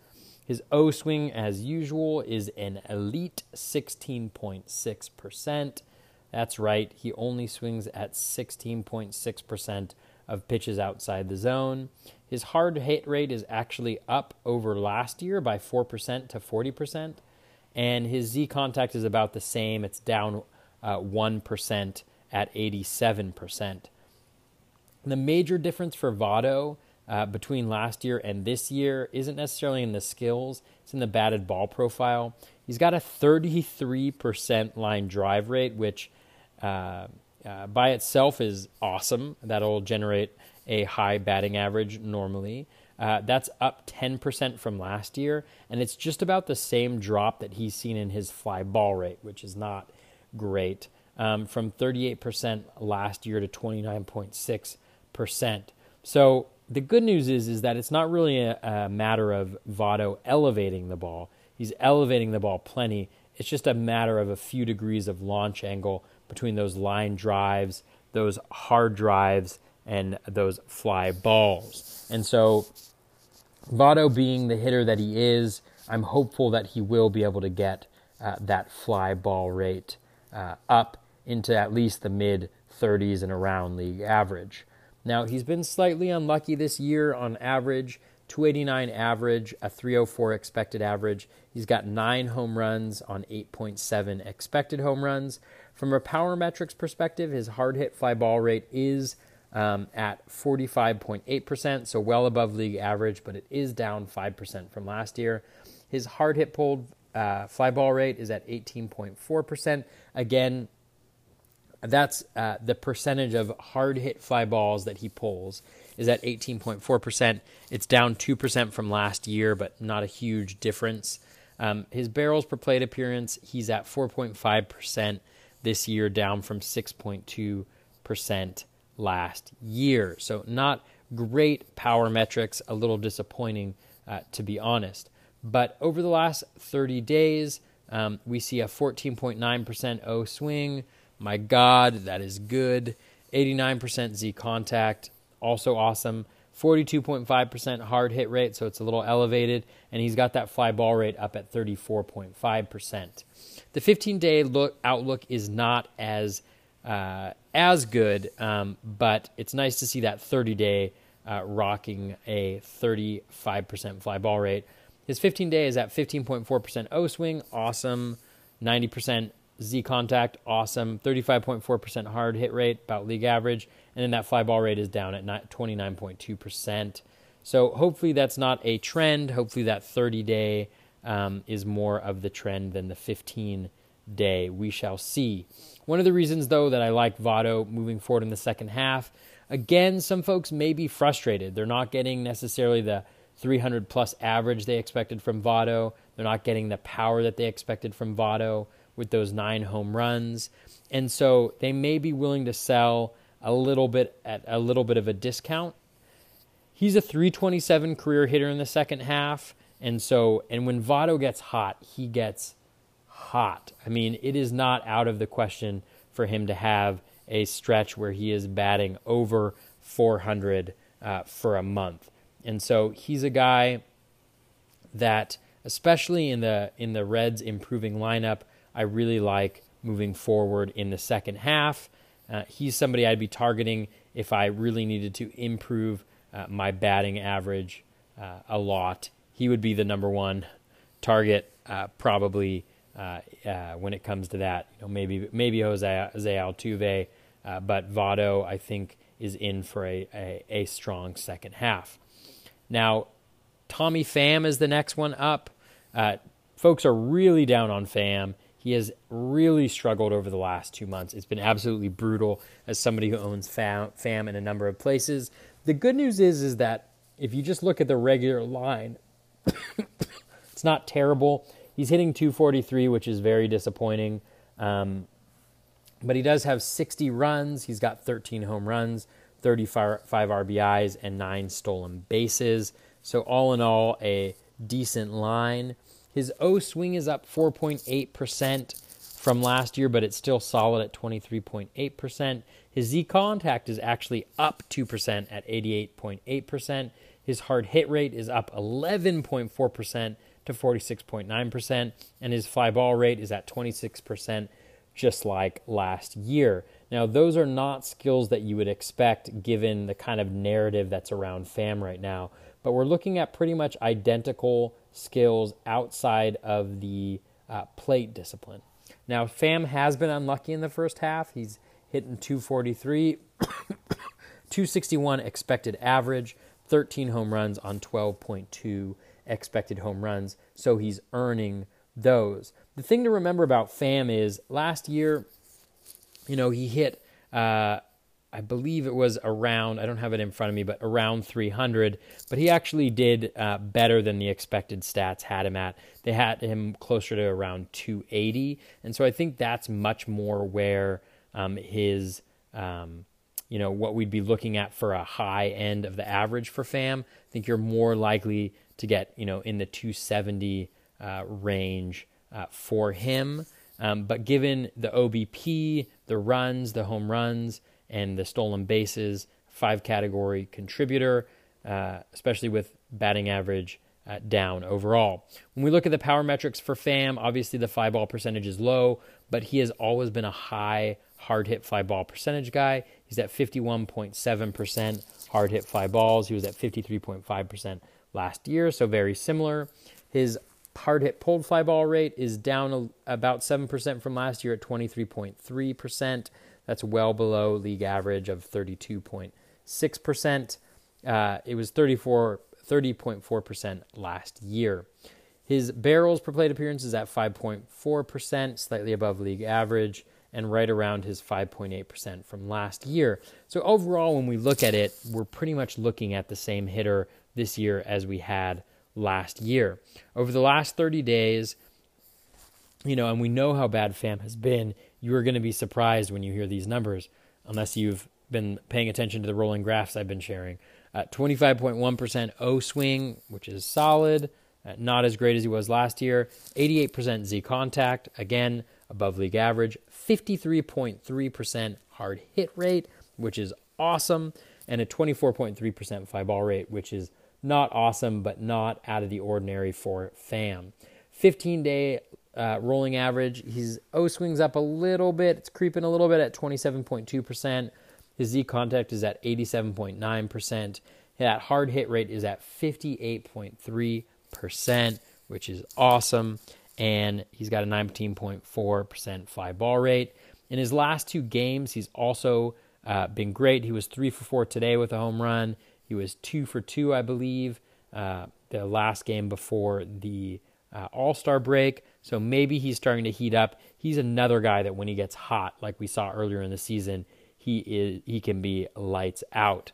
His O swing, as usual, is an elite 16.6%. That's right, he only swings at 16.6% of pitches outside the zone. His hard hit rate is actually up over last year by 4% to 40% and his Z contact is about the same. It's down uh, 1% at 87%. The major difference for Votto uh, between last year and this year isn't necessarily in the skills, it's in the batted ball profile. He's got a 33% line drive rate, which uh, uh, by itself is awesome. That'll generate a high batting average normally. Uh, that's up 10% from last year, and it's just about the same drop that he's seen in his fly ball rate, which is not great, um, from 38% last year to 29.6%. So the good news is is that it's not really a, a matter of Votto elevating the ball. He's elevating the ball plenty. It's just a matter of a few degrees of launch angle between those line drives, those hard drives, and those fly balls. And so Votto being the hitter that he is, I'm hopeful that he will be able to get uh, that fly ball rate uh, up into at least the mid 30s and around league average. Now, he's been slightly unlucky this year on average 289 average, a 304 expected average. He's got nine home runs on 8.7 expected home runs. From a power metrics perspective, his hard hit fly ball rate is um, at 45.8%, so well above league average, but it is down 5% from last year. His hard hit pulled uh, fly ball rate is at 18.4%. Again, that's uh, the percentage of hard hit fly balls that he pulls is at 18.4%. It's down 2% from last year, but not a huge difference. Um, his barrels per plate appearance, he's at 4.5% this year, down from 6.2% last year. So, not great power metrics, a little disappointing uh, to be honest. But over the last 30 days, um, we see a 14.9% O swing. My God, that is good. 89% Z contact, also awesome. 42.5% hard hit rate, so it's a little elevated. And he's got that fly ball rate up at 34.5%. The 15 day look outlook is not as uh, as good, um, but it's nice to see that 30 day uh, rocking a 35% fly ball rate. His 15 day is at 15.4% O swing, awesome. 90% Z contact, awesome. 35.4% hard hit rate, about league average. And then that fly ball rate is down at 29.2%. So hopefully that's not a trend. Hopefully that 30 day um, is more of the trend than the 15 day. We shall see. One of the reasons, though, that I like Votto moving forward in the second half, again, some folks may be frustrated. They're not getting necessarily the 300 plus average they expected from Votto. They're not getting the power that they expected from Votto with those nine home runs. And so they may be willing to sell a little bit at a little bit of a discount. He's a 327 career hitter in the second half. And so, and when Votto gets hot, he gets hot. I mean, it is not out of the question for him to have a stretch where he is batting over 400 uh, for a month. And so he's a guy that, especially in the in the Reds' improving lineup, I really like moving forward in the second half. Uh, he's somebody I'd be targeting if I really needed to improve uh, my batting average uh, a lot. He would be the number one target, uh, probably uh, uh, when it comes to that. You know, maybe maybe Jose, Jose Altuve, but Votto I think is in for a, a, a strong second half. Now, Tommy Pham is the next one up. folks are really down on Pham he has really struggled over the last two months. It's been absolutely brutal as somebody who owns Pham in a number of places. The good news is is that if you just look at the regular line, it's not terrible. He's hitting 243, which is very disappointing. Um, but he does have 60 runs. He's got 13 home runs, 35 RBIs, and nine stolen bases. So all in all, a decent line. His O swing is up 4.8% from last year, but it's still solid at 23.8%. His Z contact is actually up 2% at 88.8%. His hard hit rate is up 11.4% to 46.9%, and his fly ball rate is at 26%, just like last year. Now, those are not skills that you would expect given the kind of narrative that's around Pham right now, but we're looking at pretty much identical skills outside of the uh, plate discipline. Now, Pham has been unlucky in the first half. He's hitting 243, 261 expected average, 13 home runs on 12.2 expected home runs. So he's earning those. The thing to remember about Pham is last year, you know, he hit uh, I believe it was around, I don't have it in front of me, but around 300. But he actually did uh, better than the expected stats had him at. They had him closer to around 280. And so I think that's much more where um, his, um, you know, what we'd be looking at for a high end of the average for Pham I think you're more likely to get, you know, in the 270 uh, range uh, for him. Um, but given the OBP, the runs, the home runs, and the stolen bases, five category contributor, uh, especially with batting average uh, down overall. When we look at the power metrics for Pham, obviously the fly ball percentage is low, but he has always been a high hard hit fly ball percentage guy. He's at 51.7% hard hit fly balls. He was at 53.5% last year, so very similar. His hard hit pulled fly ball rate is down about 7% from last year at 23.3%. That's well below league average of 32.6%. Uh, it was 34, 30.4% last year. His barrels per plate appearance is at 5.4%, slightly above league average, and right around his 5.8% from last year. So, overall, when we look at it, we're pretty much looking at the same hitter this year as we had last year. Over the last 30 days, you know, and we know how bad Pham has been you are going to be surprised when you hear these numbers, unless you've been paying attention to the rolling graphs I've been sharing. Uh, 25.1% O swing, which is solid, uh, not as great as he was last year. 88% Z contact, again, above league average. 53.3% hard hit rate, which is awesome. And a 24.3% fly ball rate, which is not awesome, but not out of the ordinary for Pham. 15 day uh, rolling average. His O swings up a little bit. It's creeping a little bit at 27.2%. His Z contact is at 87.9%. That hard hit rate is at 58.3%, which is awesome. And he's got a 19.4% fly ball rate. In his last two games, he's also uh, been great. He was three for four today with a home run. He was two for two, I believe, uh, the last game before the uh, All Star break, so maybe he's starting to heat up. He's another guy that when he gets hot, like we saw earlier in the season, he is he can be lights out.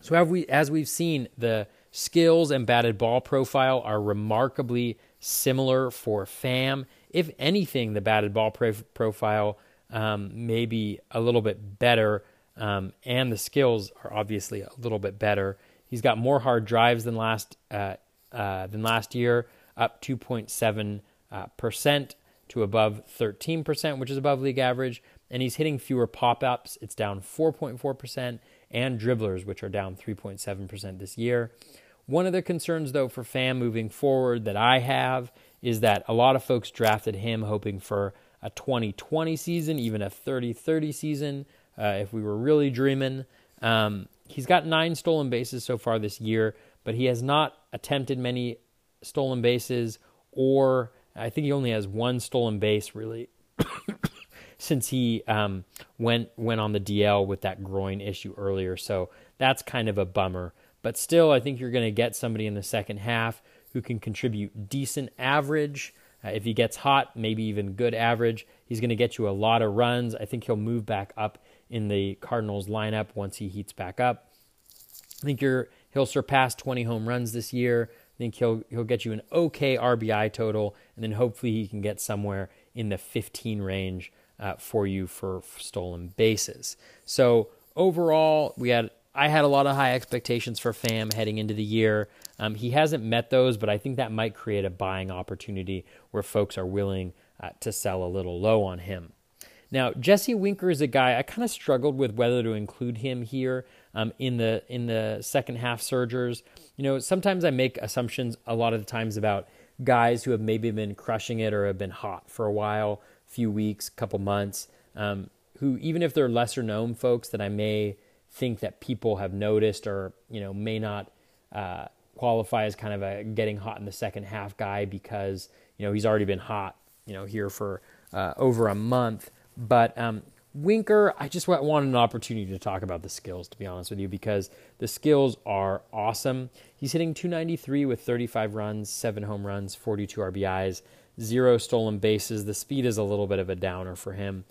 So we, as we've seen, the skills and batted ball profile are remarkably similar for Pham. If anything, the batted ball pro- profile um, may be a little bit better, um, and the skills are obviously a little bit better. He's got more hard drives than last uh, uh, than last year, up 2.7 uh, percent to above 13 percent, which is above league average. And he's hitting fewer pop ups. It's down 4.4 percent, and dribblers, which are down 3.7 percent this year. One of the concerns, though, for Pham moving forward that I have is that a lot of folks drafted him hoping for a 2020 season, even a 30 30 season, uh, if we were really dreaming. Um, he's got nine stolen bases so far this year, but he has not attempted many stolen bases, or I think he only has one stolen base really. since he um, went went on the DL with that groin issue earlier, so that's kind of a bummer. But still, I think you're going to get somebody in the second half who can contribute decent average. Uh, if he gets hot, maybe even good average. He's going to get you a lot of runs. I think he'll move back up in the Cardinals lineup once he heats back up. I think you're he'll surpass 20 home runs this year. I think he'll he'll get you an okay RBI total, and then hopefully he can get somewhere in the 15 range uh, for you for stolen bases. So overall, we had I had a lot of high expectations for Pham heading into the year. Um, he hasn't met those, but I think that might create a buying opportunity where folks are willing uh, to sell a little low on him. Now, Jesse Winker is a guy I kind of struggled with whether to include him here um, in the in the second half surgers. You know, sometimes I make assumptions a lot of the times about guys who have maybe been crushing it or have been hot for a while, few weeks, couple months. Um, who even if they're lesser known folks that I may think that people have noticed or you know may not uh, qualify as kind of a getting hot in the second half guy because you know he's already been hot you know here for uh, over a month. But um, Winker, I just want an opportunity to talk about the skills to be honest with you because the skills are awesome. He's hitting 293 with 35 runs, seven home runs, 42 RBIs, zero stolen bases. The speed is a little bit of a downer for him.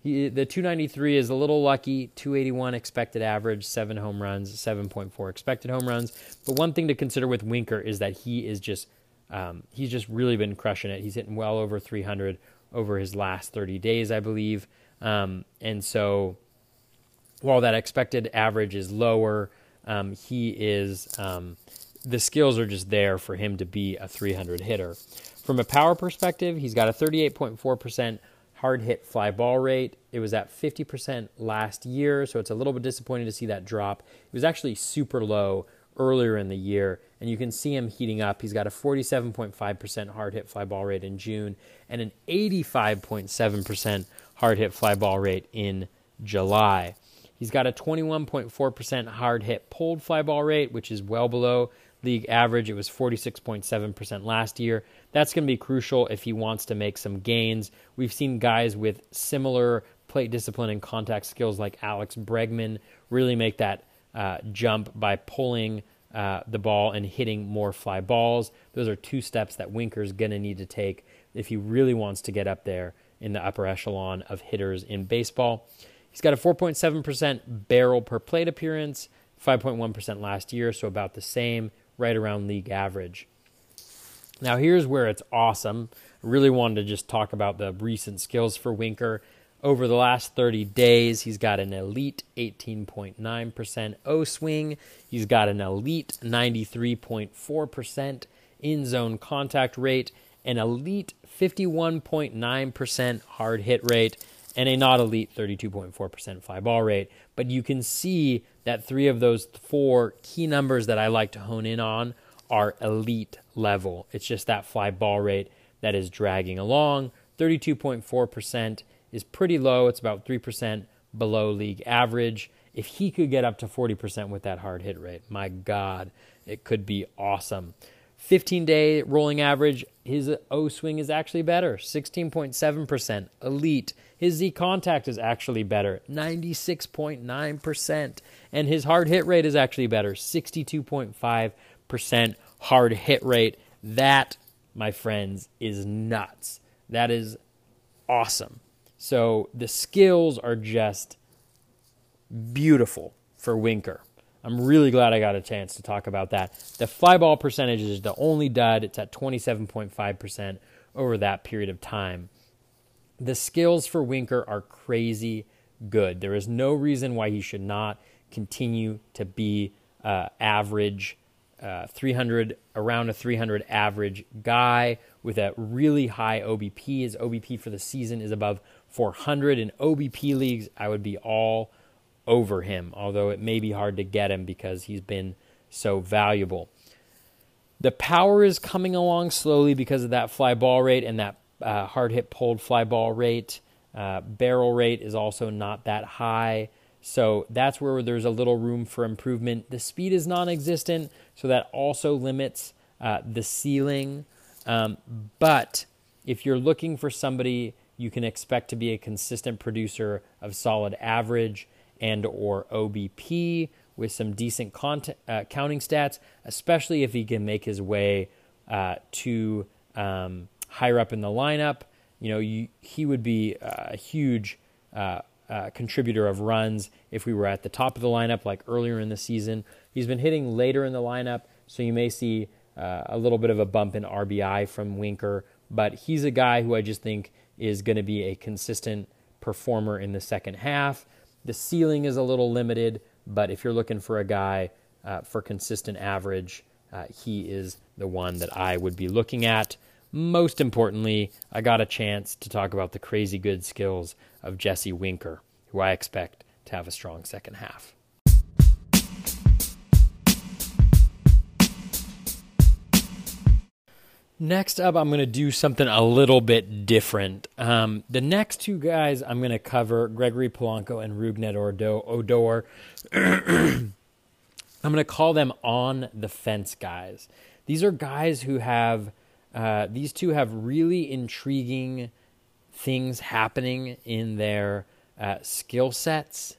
He, the 293 is a little lucky. 281 expected average, seven home runs, 7.4 expected home runs. But one thing to consider with Winker is that he is just um, he's just really been crushing it. He's hitting well over 300 over his last 30 days, I believe. Um, and so while that expected average is lower, um, he is um, the skills are just there for him to be a 300 hitter. From a power perspective, he's got a 38.4 percent hard hit fly ball rate. It was at 50% last year, so it's a little bit disappointing to see that drop. It was actually super low earlier in the year, and you can see him heating up. He's got a 47.5% hard hit fly ball rate in June and an 85.7% hard hit fly ball rate in July. He's got a 21.4% hard hit pulled fly ball rate, which is well below league average. It was 46.7% last year. That's going to be crucial if he wants to make some gains. We've seen guys with similar plate discipline and contact skills like Alex Bregman really make that uh, jump by pulling uh, the ball and hitting more fly balls. Those are two steps that Winker's going to need to take if he really wants to get up there in the upper echelon of hitters in baseball. He's got a 4.7% barrel per plate appearance, 5.1% last year, so about the same, right around league average. Now, here's where it's awesome. I really wanted to just talk about the recent skills for Winker. Over the last 30 days, he's got an elite 18.9% O swing. He's got an elite 93.4% in zone contact rate, an elite 51.9% hard hit rate, and a not elite 32.4% fly ball rate. But you can see that three of those four key numbers that I like to hone in on are elite level. It's just that fly ball rate that is dragging along. 32.4% is pretty low. It's about 3% below league average. If he could get up to 40% with that hard hit rate, my God, it could be awesome. 15 day rolling average, his O swing is actually better, 16.7%. Elite. His Z contact is actually better, 96.9%. And his hard hit rate is actually better, 62.5% hard hit rate. That, my friends, is nuts. That is awesome. So the skills are just beautiful for Winker. I'm really glad I got a chance to talk about that. The fly ball percentage is the only dud. It's at 27.5% over that period of time. The skills for Winker are crazy good. There is no reason why he should not continue to be uh, average, uh, 300 around a 300 average guy with a really high OBP. His OBP for the season is above 400 in OBP leagues. I would be all over him, although it may be hard to get him because he's been so valuable. The power is coming along slowly because of that fly ball rate and that uh, hard hit pulled fly ball rate. Uh, barrel rate is also not that high. So that's where there's a little room for improvement. The speed is non existent, so that also limits uh, the ceiling. Um, but if you're looking for somebody you can expect to be a consistent producer of solid average and or OBP with some decent content, uh, counting stats, especially if he can make his way uh, to um, higher up in the lineup. You know, you, he would be a huge uh, uh, contributor of runs if we were at the top of the lineup, like earlier in the season. He's been hitting later in the lineup, so you may see uh, a little bit of a bump in RBI from Winker, but he's a guy who I just think is going to be a consistent performer in the second half. The ceiling is a little limited, but if you're looking for a guy uh, for consistent average, uh, he is the one that I would be looking at. Most importantly, I got a chance to talk about the crazy good skills of Jesse Winker, who I expect to have a strong second half. Next up, I'm going to do something a little bit different. Um, the next two guys I'm going to cover, Gregory Polanco and Rougned Odor, I'm going to call them on the fence guys. These are guys who have, uh, these two have really intriguing things happening in their uh, skill sets,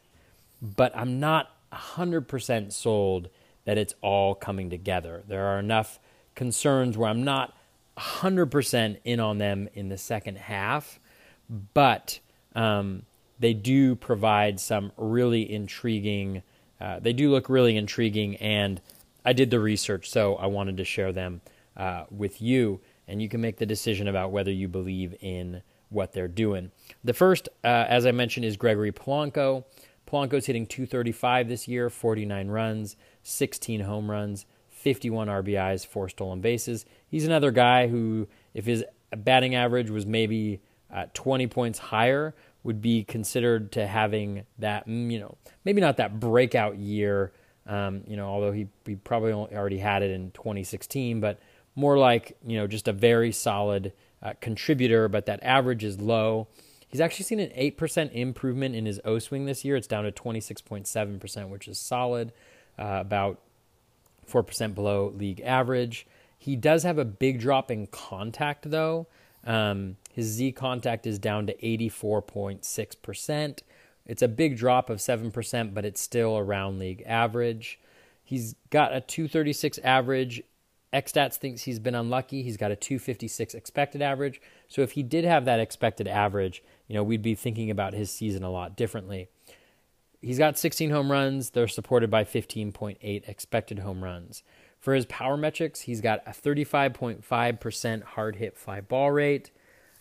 but I'm not 100% sold that it's all coming together. There are enough concerns where I'm not 100% in on them in the second half, but um, they do provide some really intriguing, uh, they do look really intriguing, and I did the research, so I wanted to share them uh, with you, and you can make the decision about whether you believe in what they're doing. The first, uh, as I mentioned, is Gregory Polanco. Polanco's hitting 235 this year, 49 runs, 16 home runs, 51 RBIs, four stolen bases. He's another guy who, if his batting average was maybe uh, 20 points higher, would be considered to having that, mm, you know, maybe not that breakout year, um, you know, although he, he probably already had it in 2016, but more like, you know, just a very solid uh, contributor, but that average is low. He's actually seen an 8% improvement in his O swing this year. It's down to 26.7%, which is solid, uh, about 4% below league average. He does have a big drop in contact, though. Um, his Z contact is down to 84.6%. It's a big drop of 7%, but it's still around league average. He's got a 236 average. XStats thinks he's been unlucky. He's got a 256 expected average. So if he did have that expected average, you know, we'd be thinking about his season a lot differently. He's got 16 home runs. They're supported by 15.8 expected home runs. For his power metrics, he's got a 35.5% hard hit fly ball rate.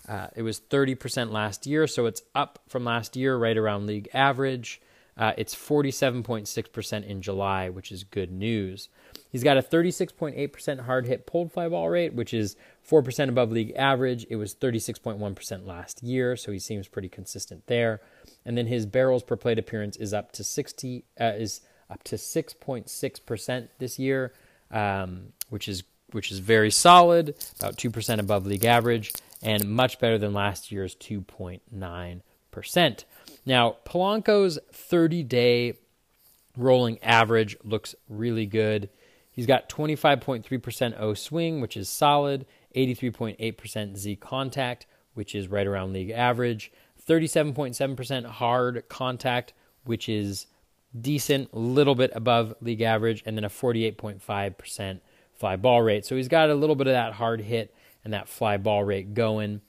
Uh, it was 30% last year, so it's up from last year, right around league average. Uh, it's 47.6% in July, which is good news. He's got a 36.8% hard hit pulled fly ball rate, which is 4% above league average. It was 36.1% last year, so he seems pretty consistent there. And then his barrels per plate appearance is up to 60 uh, is up to 6.6% this year, um, which is which is very solid, about 2% above league average, and much better than last year's 2.9%. Now, Polanco's 30 day rolling average looks really good. He's got 25.3% O swing, which is solid, 83.8% Z contact, which is right around league average, 37.7% hard contact, which is decent, a little bit above league average, and then a 48.5% fly ball rate. So he's got a little bit of that hard hit and that fly ball rate going.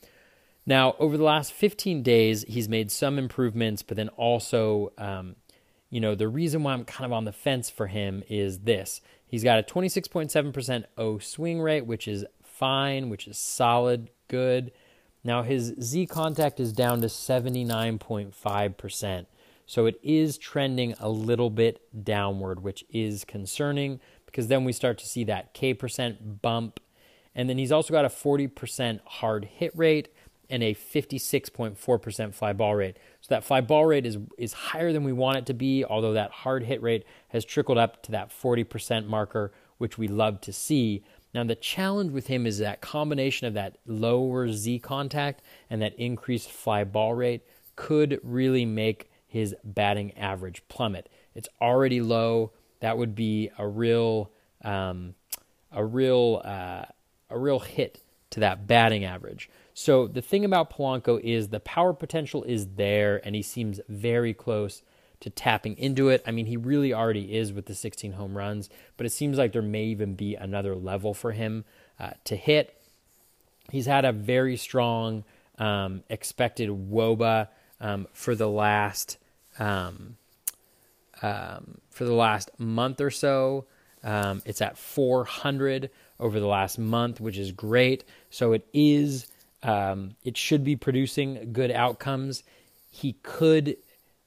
Now, over the last 15 days, he's made some improvements, but then also, um, you know, the reason why I'm kind of on the fence for him is this. He's got a 26.7% O swing rate, which is fine, which is solid, good. Now, his Z contact is down to 79.5%. So it is trending a little bit downward, which is concerning because then we start to see that K percent bump. And then he's also got a 40% hard hit rate and a 56.4% fly ball rate. So that fly ball rate is is higher than we want it to be, although that hard hit rate has trickled up to that 40% marker, which we love to see. Now the challenge with him is that combination of that lower Z contact and that increased fly ball rate could really make his batting average plummet. It's already low. That would be a real, um, a real, uh, a real hit to that batting average. So the thing about Polanco is the power potential is there, and he seems very close to tapping into it. I mean, he really already is with the 16 home runs, but it seems like there may even be another level for him uh, to hit. He's had a very strong um, expected WOBA um, for the last um, um, for the last month or so. Um, it's at 400 over the last month, which is great. So it is. Um, it should be producing good outcomes. He could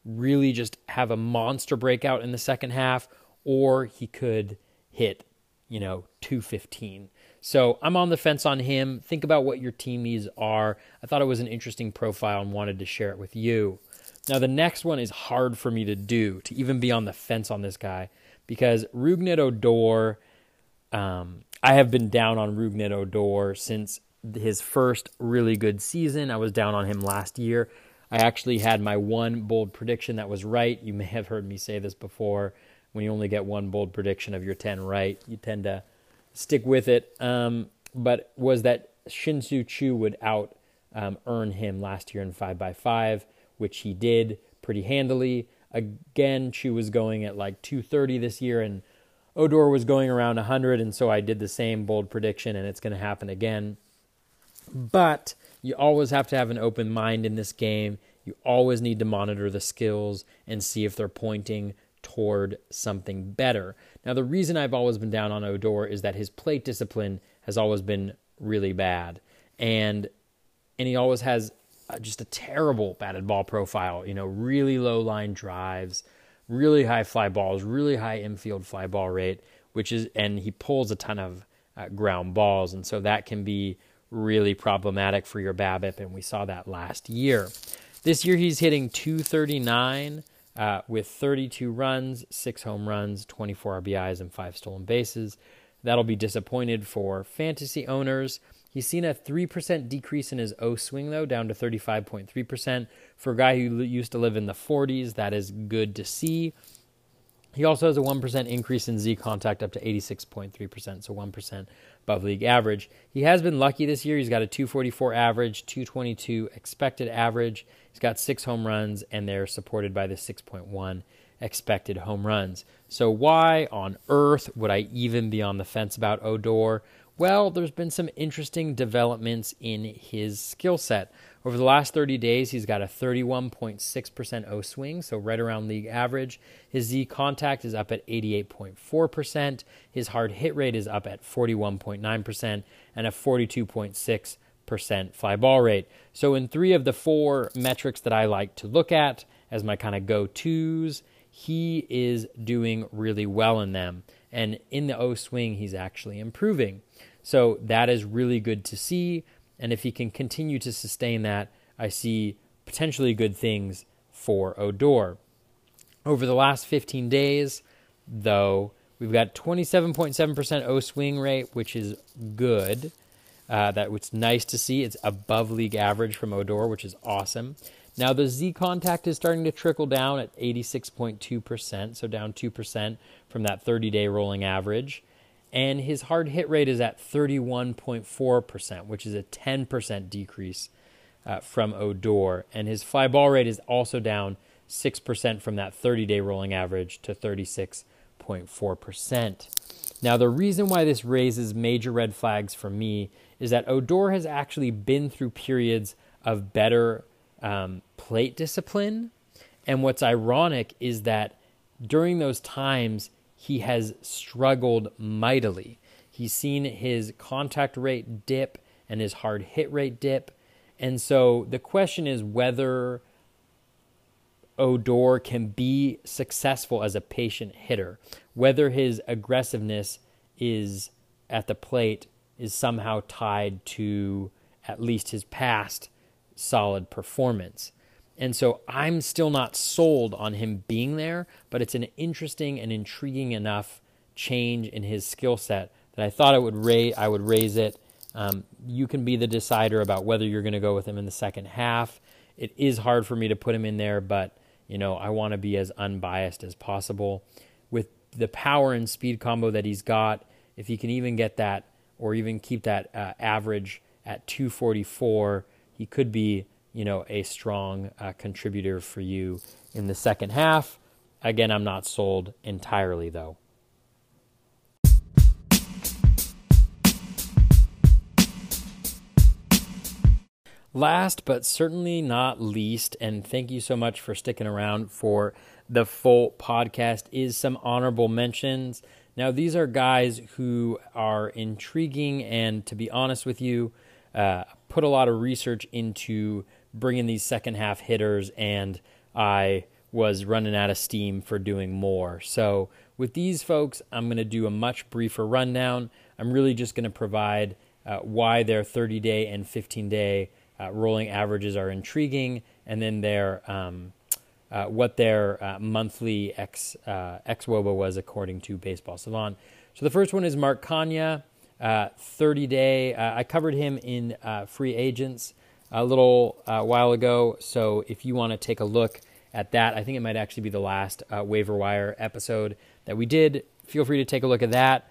really just have a monster breakout in the second half, or he could hit, you know, 215. So I'm on the fence on him. Think about what your team needs are. I thought it was an interesting profile and wanted to share it with you. Now, the next one is hard for me to do, to even be on the fence on this guy, because Rougned Odor, um, I have been down on Rougned Odor since his first really good season. I was down on him last year. I actually had my one bold prediction that was right. You may have heard me say this before. When you only get one bold prediction of your 10 right, you tend to stick with it. Um, but was that Shin-Soo would out um, earn him last year in 5x5 which he did pretty handily. Again, Choo was going at like 230 this year, and Odor was going around 100, and so I did the same bold prediction, and it's going to happen again. But you always have to have an open mind in this game. You always need to monitor the skills and see if they're pointing toward something better. Now, the reason I've always been down on Odor is that his plate discipline has always been really bad, and and he always has uh, just a terrible batted ball profile. You know, really low line drives, really high fly balls, really high infield fly ball rate, which is, and he pulls a ton of uh, ground balls, and so that can be really problematic for your BABIP, and we saw that last year. This year he's hitting 239 uh, with 32 runs, six home runs, 24 RBIs, and five stolen bases. That'll be disappointed for fantasy owners. He's seen a 3% decrease in his O swing, though, down to 35.3%. For a guy who used to live in the 40s, that is good to see. He also has a 1% increase in Z contact up to 86.3%, so 1% above league average. He has been lucky this year. He's got a 244 average, 222 expected average. He's got six home runs, and they're supported by the 6.1 expected home runs. So, why on earth would I even be on the fence about Odor? Well, there's been some interesting developments in his skill set. Over the last 30 days, he's got a 31.6% O swing, so right around league average. His Z contact is up at 88.4%. His hard hit rate is up at 41.9%, and a 42.6% fly ball rate. So, in three of the four metrics that I like to look at as my kind of go tos, he is doing really well in them. And in the O swing, he's actually improving. So that is really good to see. And if he can continue to sustain that, I see potentially good things for Odor. Over the last 15 days, though, we've got 27.7% O swing rate, which is good. Uh, that it's nice to see. It's above league average from Odor, which is awesome. Now the Z contact is starting to trickle down at 86.2%, so down 2% from that 30 day rolling average and his hard hit rate is at 31.4%, which is a 10% decrease uh, from Odor. And his fly ball rate is also down 6% from that 30 day rolling average to 36.4%. Now, the reason why this raises major red flags for me is that Odor has actually been through periods of better um, plate discipline. And what's ironic is that during those times, he has struggled mightily. He's seen his contact rate dip and his hard hit rate dip. And so the question is whether Odor can be successful as a patient hitter, whether his aggressiveness is at the plate is somehow tied to at least his past solid performance. And so I'm still not sold on him being there, but it's an interesting and intriguing enough change in his skill set that I thought I would raise I would raise it. Um, you can be the decider about whether you're going to go with him in the second half. It is hard for me to put him in there, but you know I want to be as unbiased as possible with the power and speed combo that he's got. If he can even get that, or even keep that uh, average at 244, he could be you know a strong uh, contributor for you in the second half. Again, I'm not sold entirely though. Last but certainly not least, and thank you so much for sticking around for the full podcast, is some honorable mentions. Now, these are guys who are intriguing, and to be honest with you, uh, put a lot of research into bringing these second half hitters, and I was running out of steam for doing more. So, with these folks, I'm going to do a much briefer rundown. I'm really just going to provide uh, why their 30 day and 15 day uh, rolling averages are intriguing, and then their um, uh, what their uh, monthly X uh, X woba was according to Baseball Savant. So the first one is Mark Canha, uh, 30 day. I covered him in Free Agents a little while ago. So if you want to take a look at that, I think it might actually be the last waiver wire episode that we did. Feel free to take a look at that.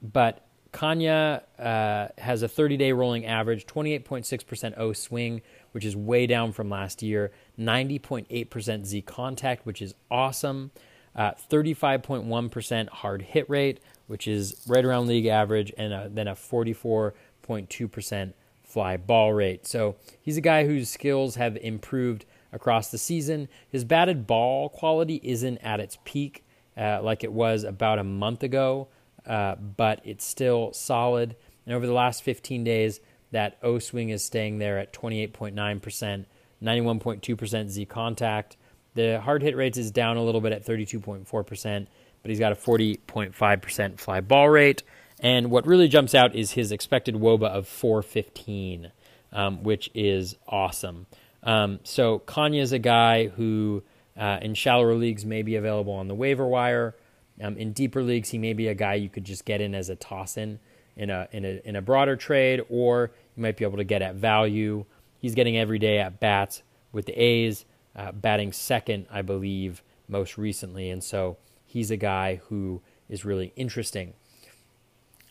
but Canha uh, has a 30 day rolling average, 28.6% O swing, which is way down from last year, 90.8% Z contact, which is awesome, uh, 35.1% hard hit rate, which is right around league average, and a, then a 44.2% fly ball rate. So he's a guy whose skills have improved across the season. His batted ball quality isn't at its peak uh, like it was about a month ago uh, but it's still solid. And over the last 15 days, that O swing is staying there at 28.9%, 91.2% Z contact. The hard hit rates is down a little bit at 32.4%, but he's got a 40.5% fly ball rate. And what really jumps out is his expected WOBA of 415, um, which is awesome. Um, so Canha is a guy who uh, in shallower leagues may be available on the waiver wire. Um, in deeper leagues, he may be a guy you could just get in as a toss in in a in a in a broader trade, or you might be able to get at value. He's getting every day at bats with the A's, uh, batting second, I believe, most recently, and so he's a guy who is really interesting.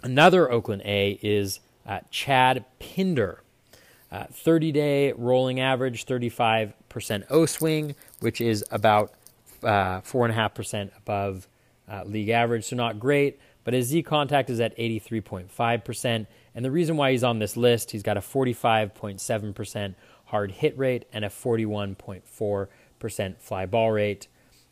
Another Oakland A is uh, Chad Pinder. Uh, 30 day rolling average, 35% O swing, which is about 4.5% uh, above uh, league average, so not great. But his Z contact is at 83.5%. And the reason why he's on this list, he's got a 45.7% hard hit rate and a 41.4% fly ball rate.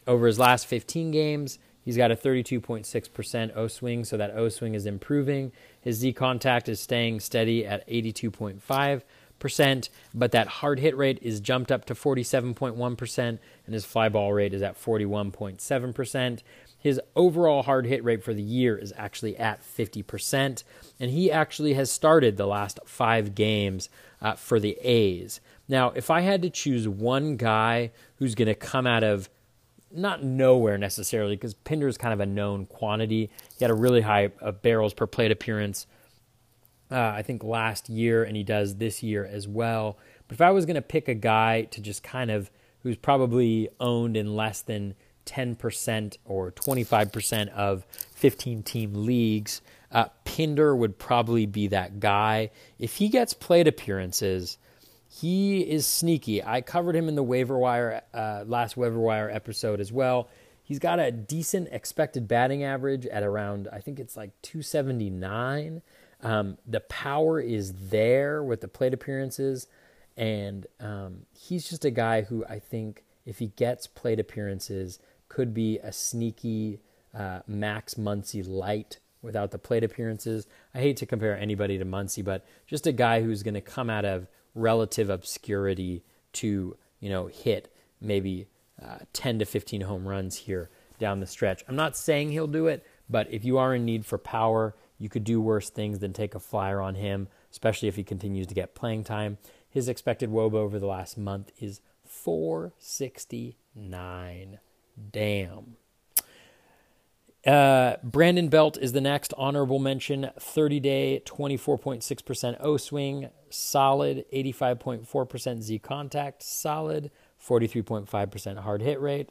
Over his last 15 games, he's got a 32.6% O swing, so that O swing is improving. His Z contact is staying steady at 82.5%, but that hard hit rate is jumped up to 47.1%, and his fly ball rate is at 41.7%. His overall hard hit rate for the year is actually at 50%, and he actually has started the last five games uh, for the A's. Now, if I had to choose one guy who's going to come out of not nowhere necessarily, because Pinder is kind of a known quantity. He had a really high uh, barrels per plate appearance, uh, I think, last year, and he does this year as well. But if I was going to pick a guy to just kind of who's probably owned in less than 10% or 25% of 15 team leagues. Uh, Pinder would probably be that guy. If he gets plate appearances, he is sneaky. I covered him in the waiver wire uh, last waiver wire episode as well. He's got a decent expected batting average at around, I think it's like 279. Um, the power is there with the plate appearances, and um, he's just a guy who I think if he gets plate appearances could be a sneaky uh, Max Muncy light without the plate appearances. I hate to compare anybody to Muncy, but just a guy who's going to come out of relative obscurity to you know hit maybe uh, 10 to 15 home runs here down the stretch. I'm not saying he'll do it, but if you are in need for power, you could do worse things than take a flyer on him, especially if he continues to get playing time. His expected WOBA over the last month is 469. Damn. Uh, Brandon Belt is the next honorable mention. 30 day, 24.6% O swing, solid. 85.4% Z contact, solid. 43.5% hard hit rate,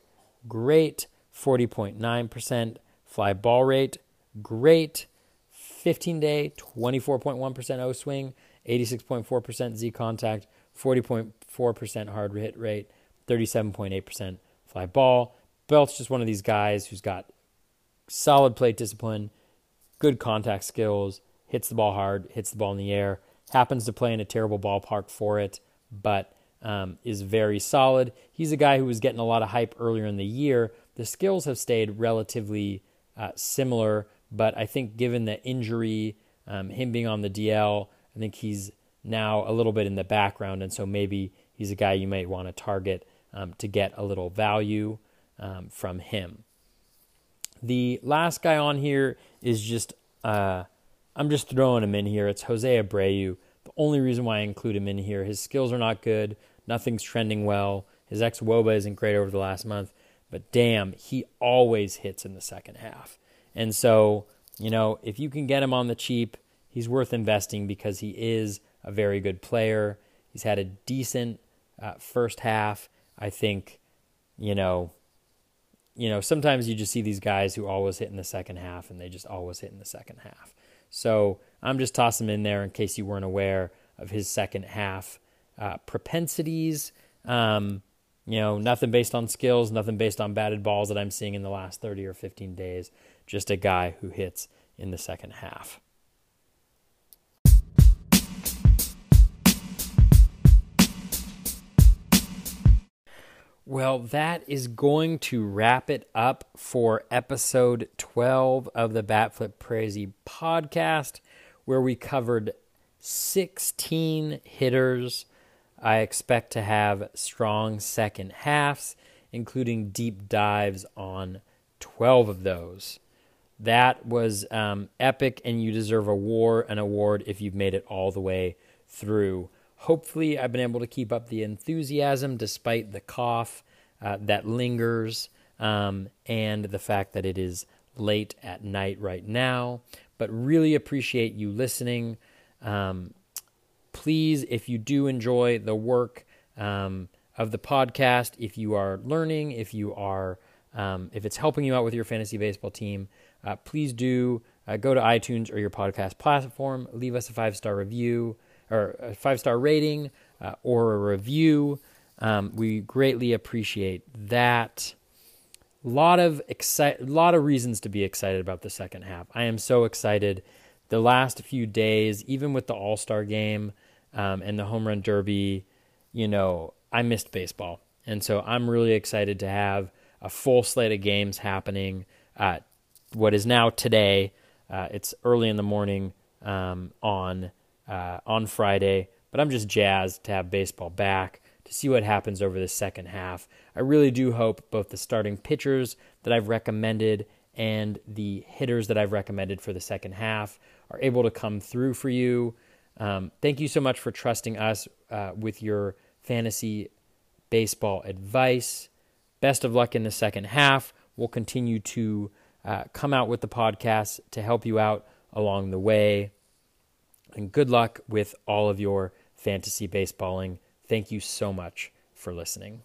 great. 40.9% fly ball rate, great. 15 day, 24.1% O swing, 86.4% Z contact, 40.4% hard hit rate, 37.8% fly ball. Belt's just one of these guys who's got solid plate discipline, good contact skills, hits the ball hard, hits the ball in the air, happens to play in a terrible ballpark for it, but um, is very solid. He's a guy who was getting a lot of hype earlier in the year. The skills have stayed relatively uh, similar, but I think given the injury, um, him being on the DL, I think he's now a little bit in the background, and so maybe he's a guy you might want to target um, to get a little value um, from him. The last guy on here is just, uh, I'm just throwing him in here. It's Jose Abreu. The only reason why I include him in here, his skills are not good. Nothing's trending well. His ex Woba isn't great over the last month, but damn, he always hits in the second half. And so, you know, if you can get him on the cheap, he's worth investing because he is a very good player. He's had a decent uh, first half. I think, you know, you know, sometimes you just see these guys who always hit in the second half and they just always hit in the second half. So I'm just tossing him in there in case you weren't aware of his second half uh, propensities. Um, you know, nothing based on skills, nothing based on batted balls that I'm seeing in the last 30 or 15 days. Just a guy who hits in the second half. Well, that is going to wrap it up for episode 12 of the Batflip Crazy podcast, where we covered 16 hitters I expect to have strong second halves, including deep dives on 12 of those. That was um, epic, and you deserve a war, an award if you've made it all the way through. Hopefully, I've been able to keep up the enthusiasm despite the cough uh, that lingers um, and the fact that it is late at night right now. But really appreciate you listening. Um, please, if you do enjoy the work um, of the podcast, if you are learning, if you are, um, if it's helping you out with your fantasy baseball team, uh, please do uh, go to iTunes or your podcast platform, leave us a five star review or a five star rating uh, or a review. Um, we greatly appreciate that. Lot of excite, lot of reasons to be excited about the second half. I am so excited. The last few days, even with the All Star game, um, and the home run derby, you know, I missed baseball. And so I'm really excited to have a full slate of games happening. Uh, what is now today, uh, it's early in the morning um, on uh, on Friday, but I'm just jazzed to have baseball back to see what happens over the second half. I really do hope both the starting pitchers that I've recommended and the hitters that I've recommended for the second half are able to come through for you. Um, thank you so much for trusting us uh, with your fantasy baseball advice. Best of luck in the second half. We'll continue to uh, come out with the podcast to help you out along the way. And good luck with all of your fantasy baseballing. Thank you so much for listening.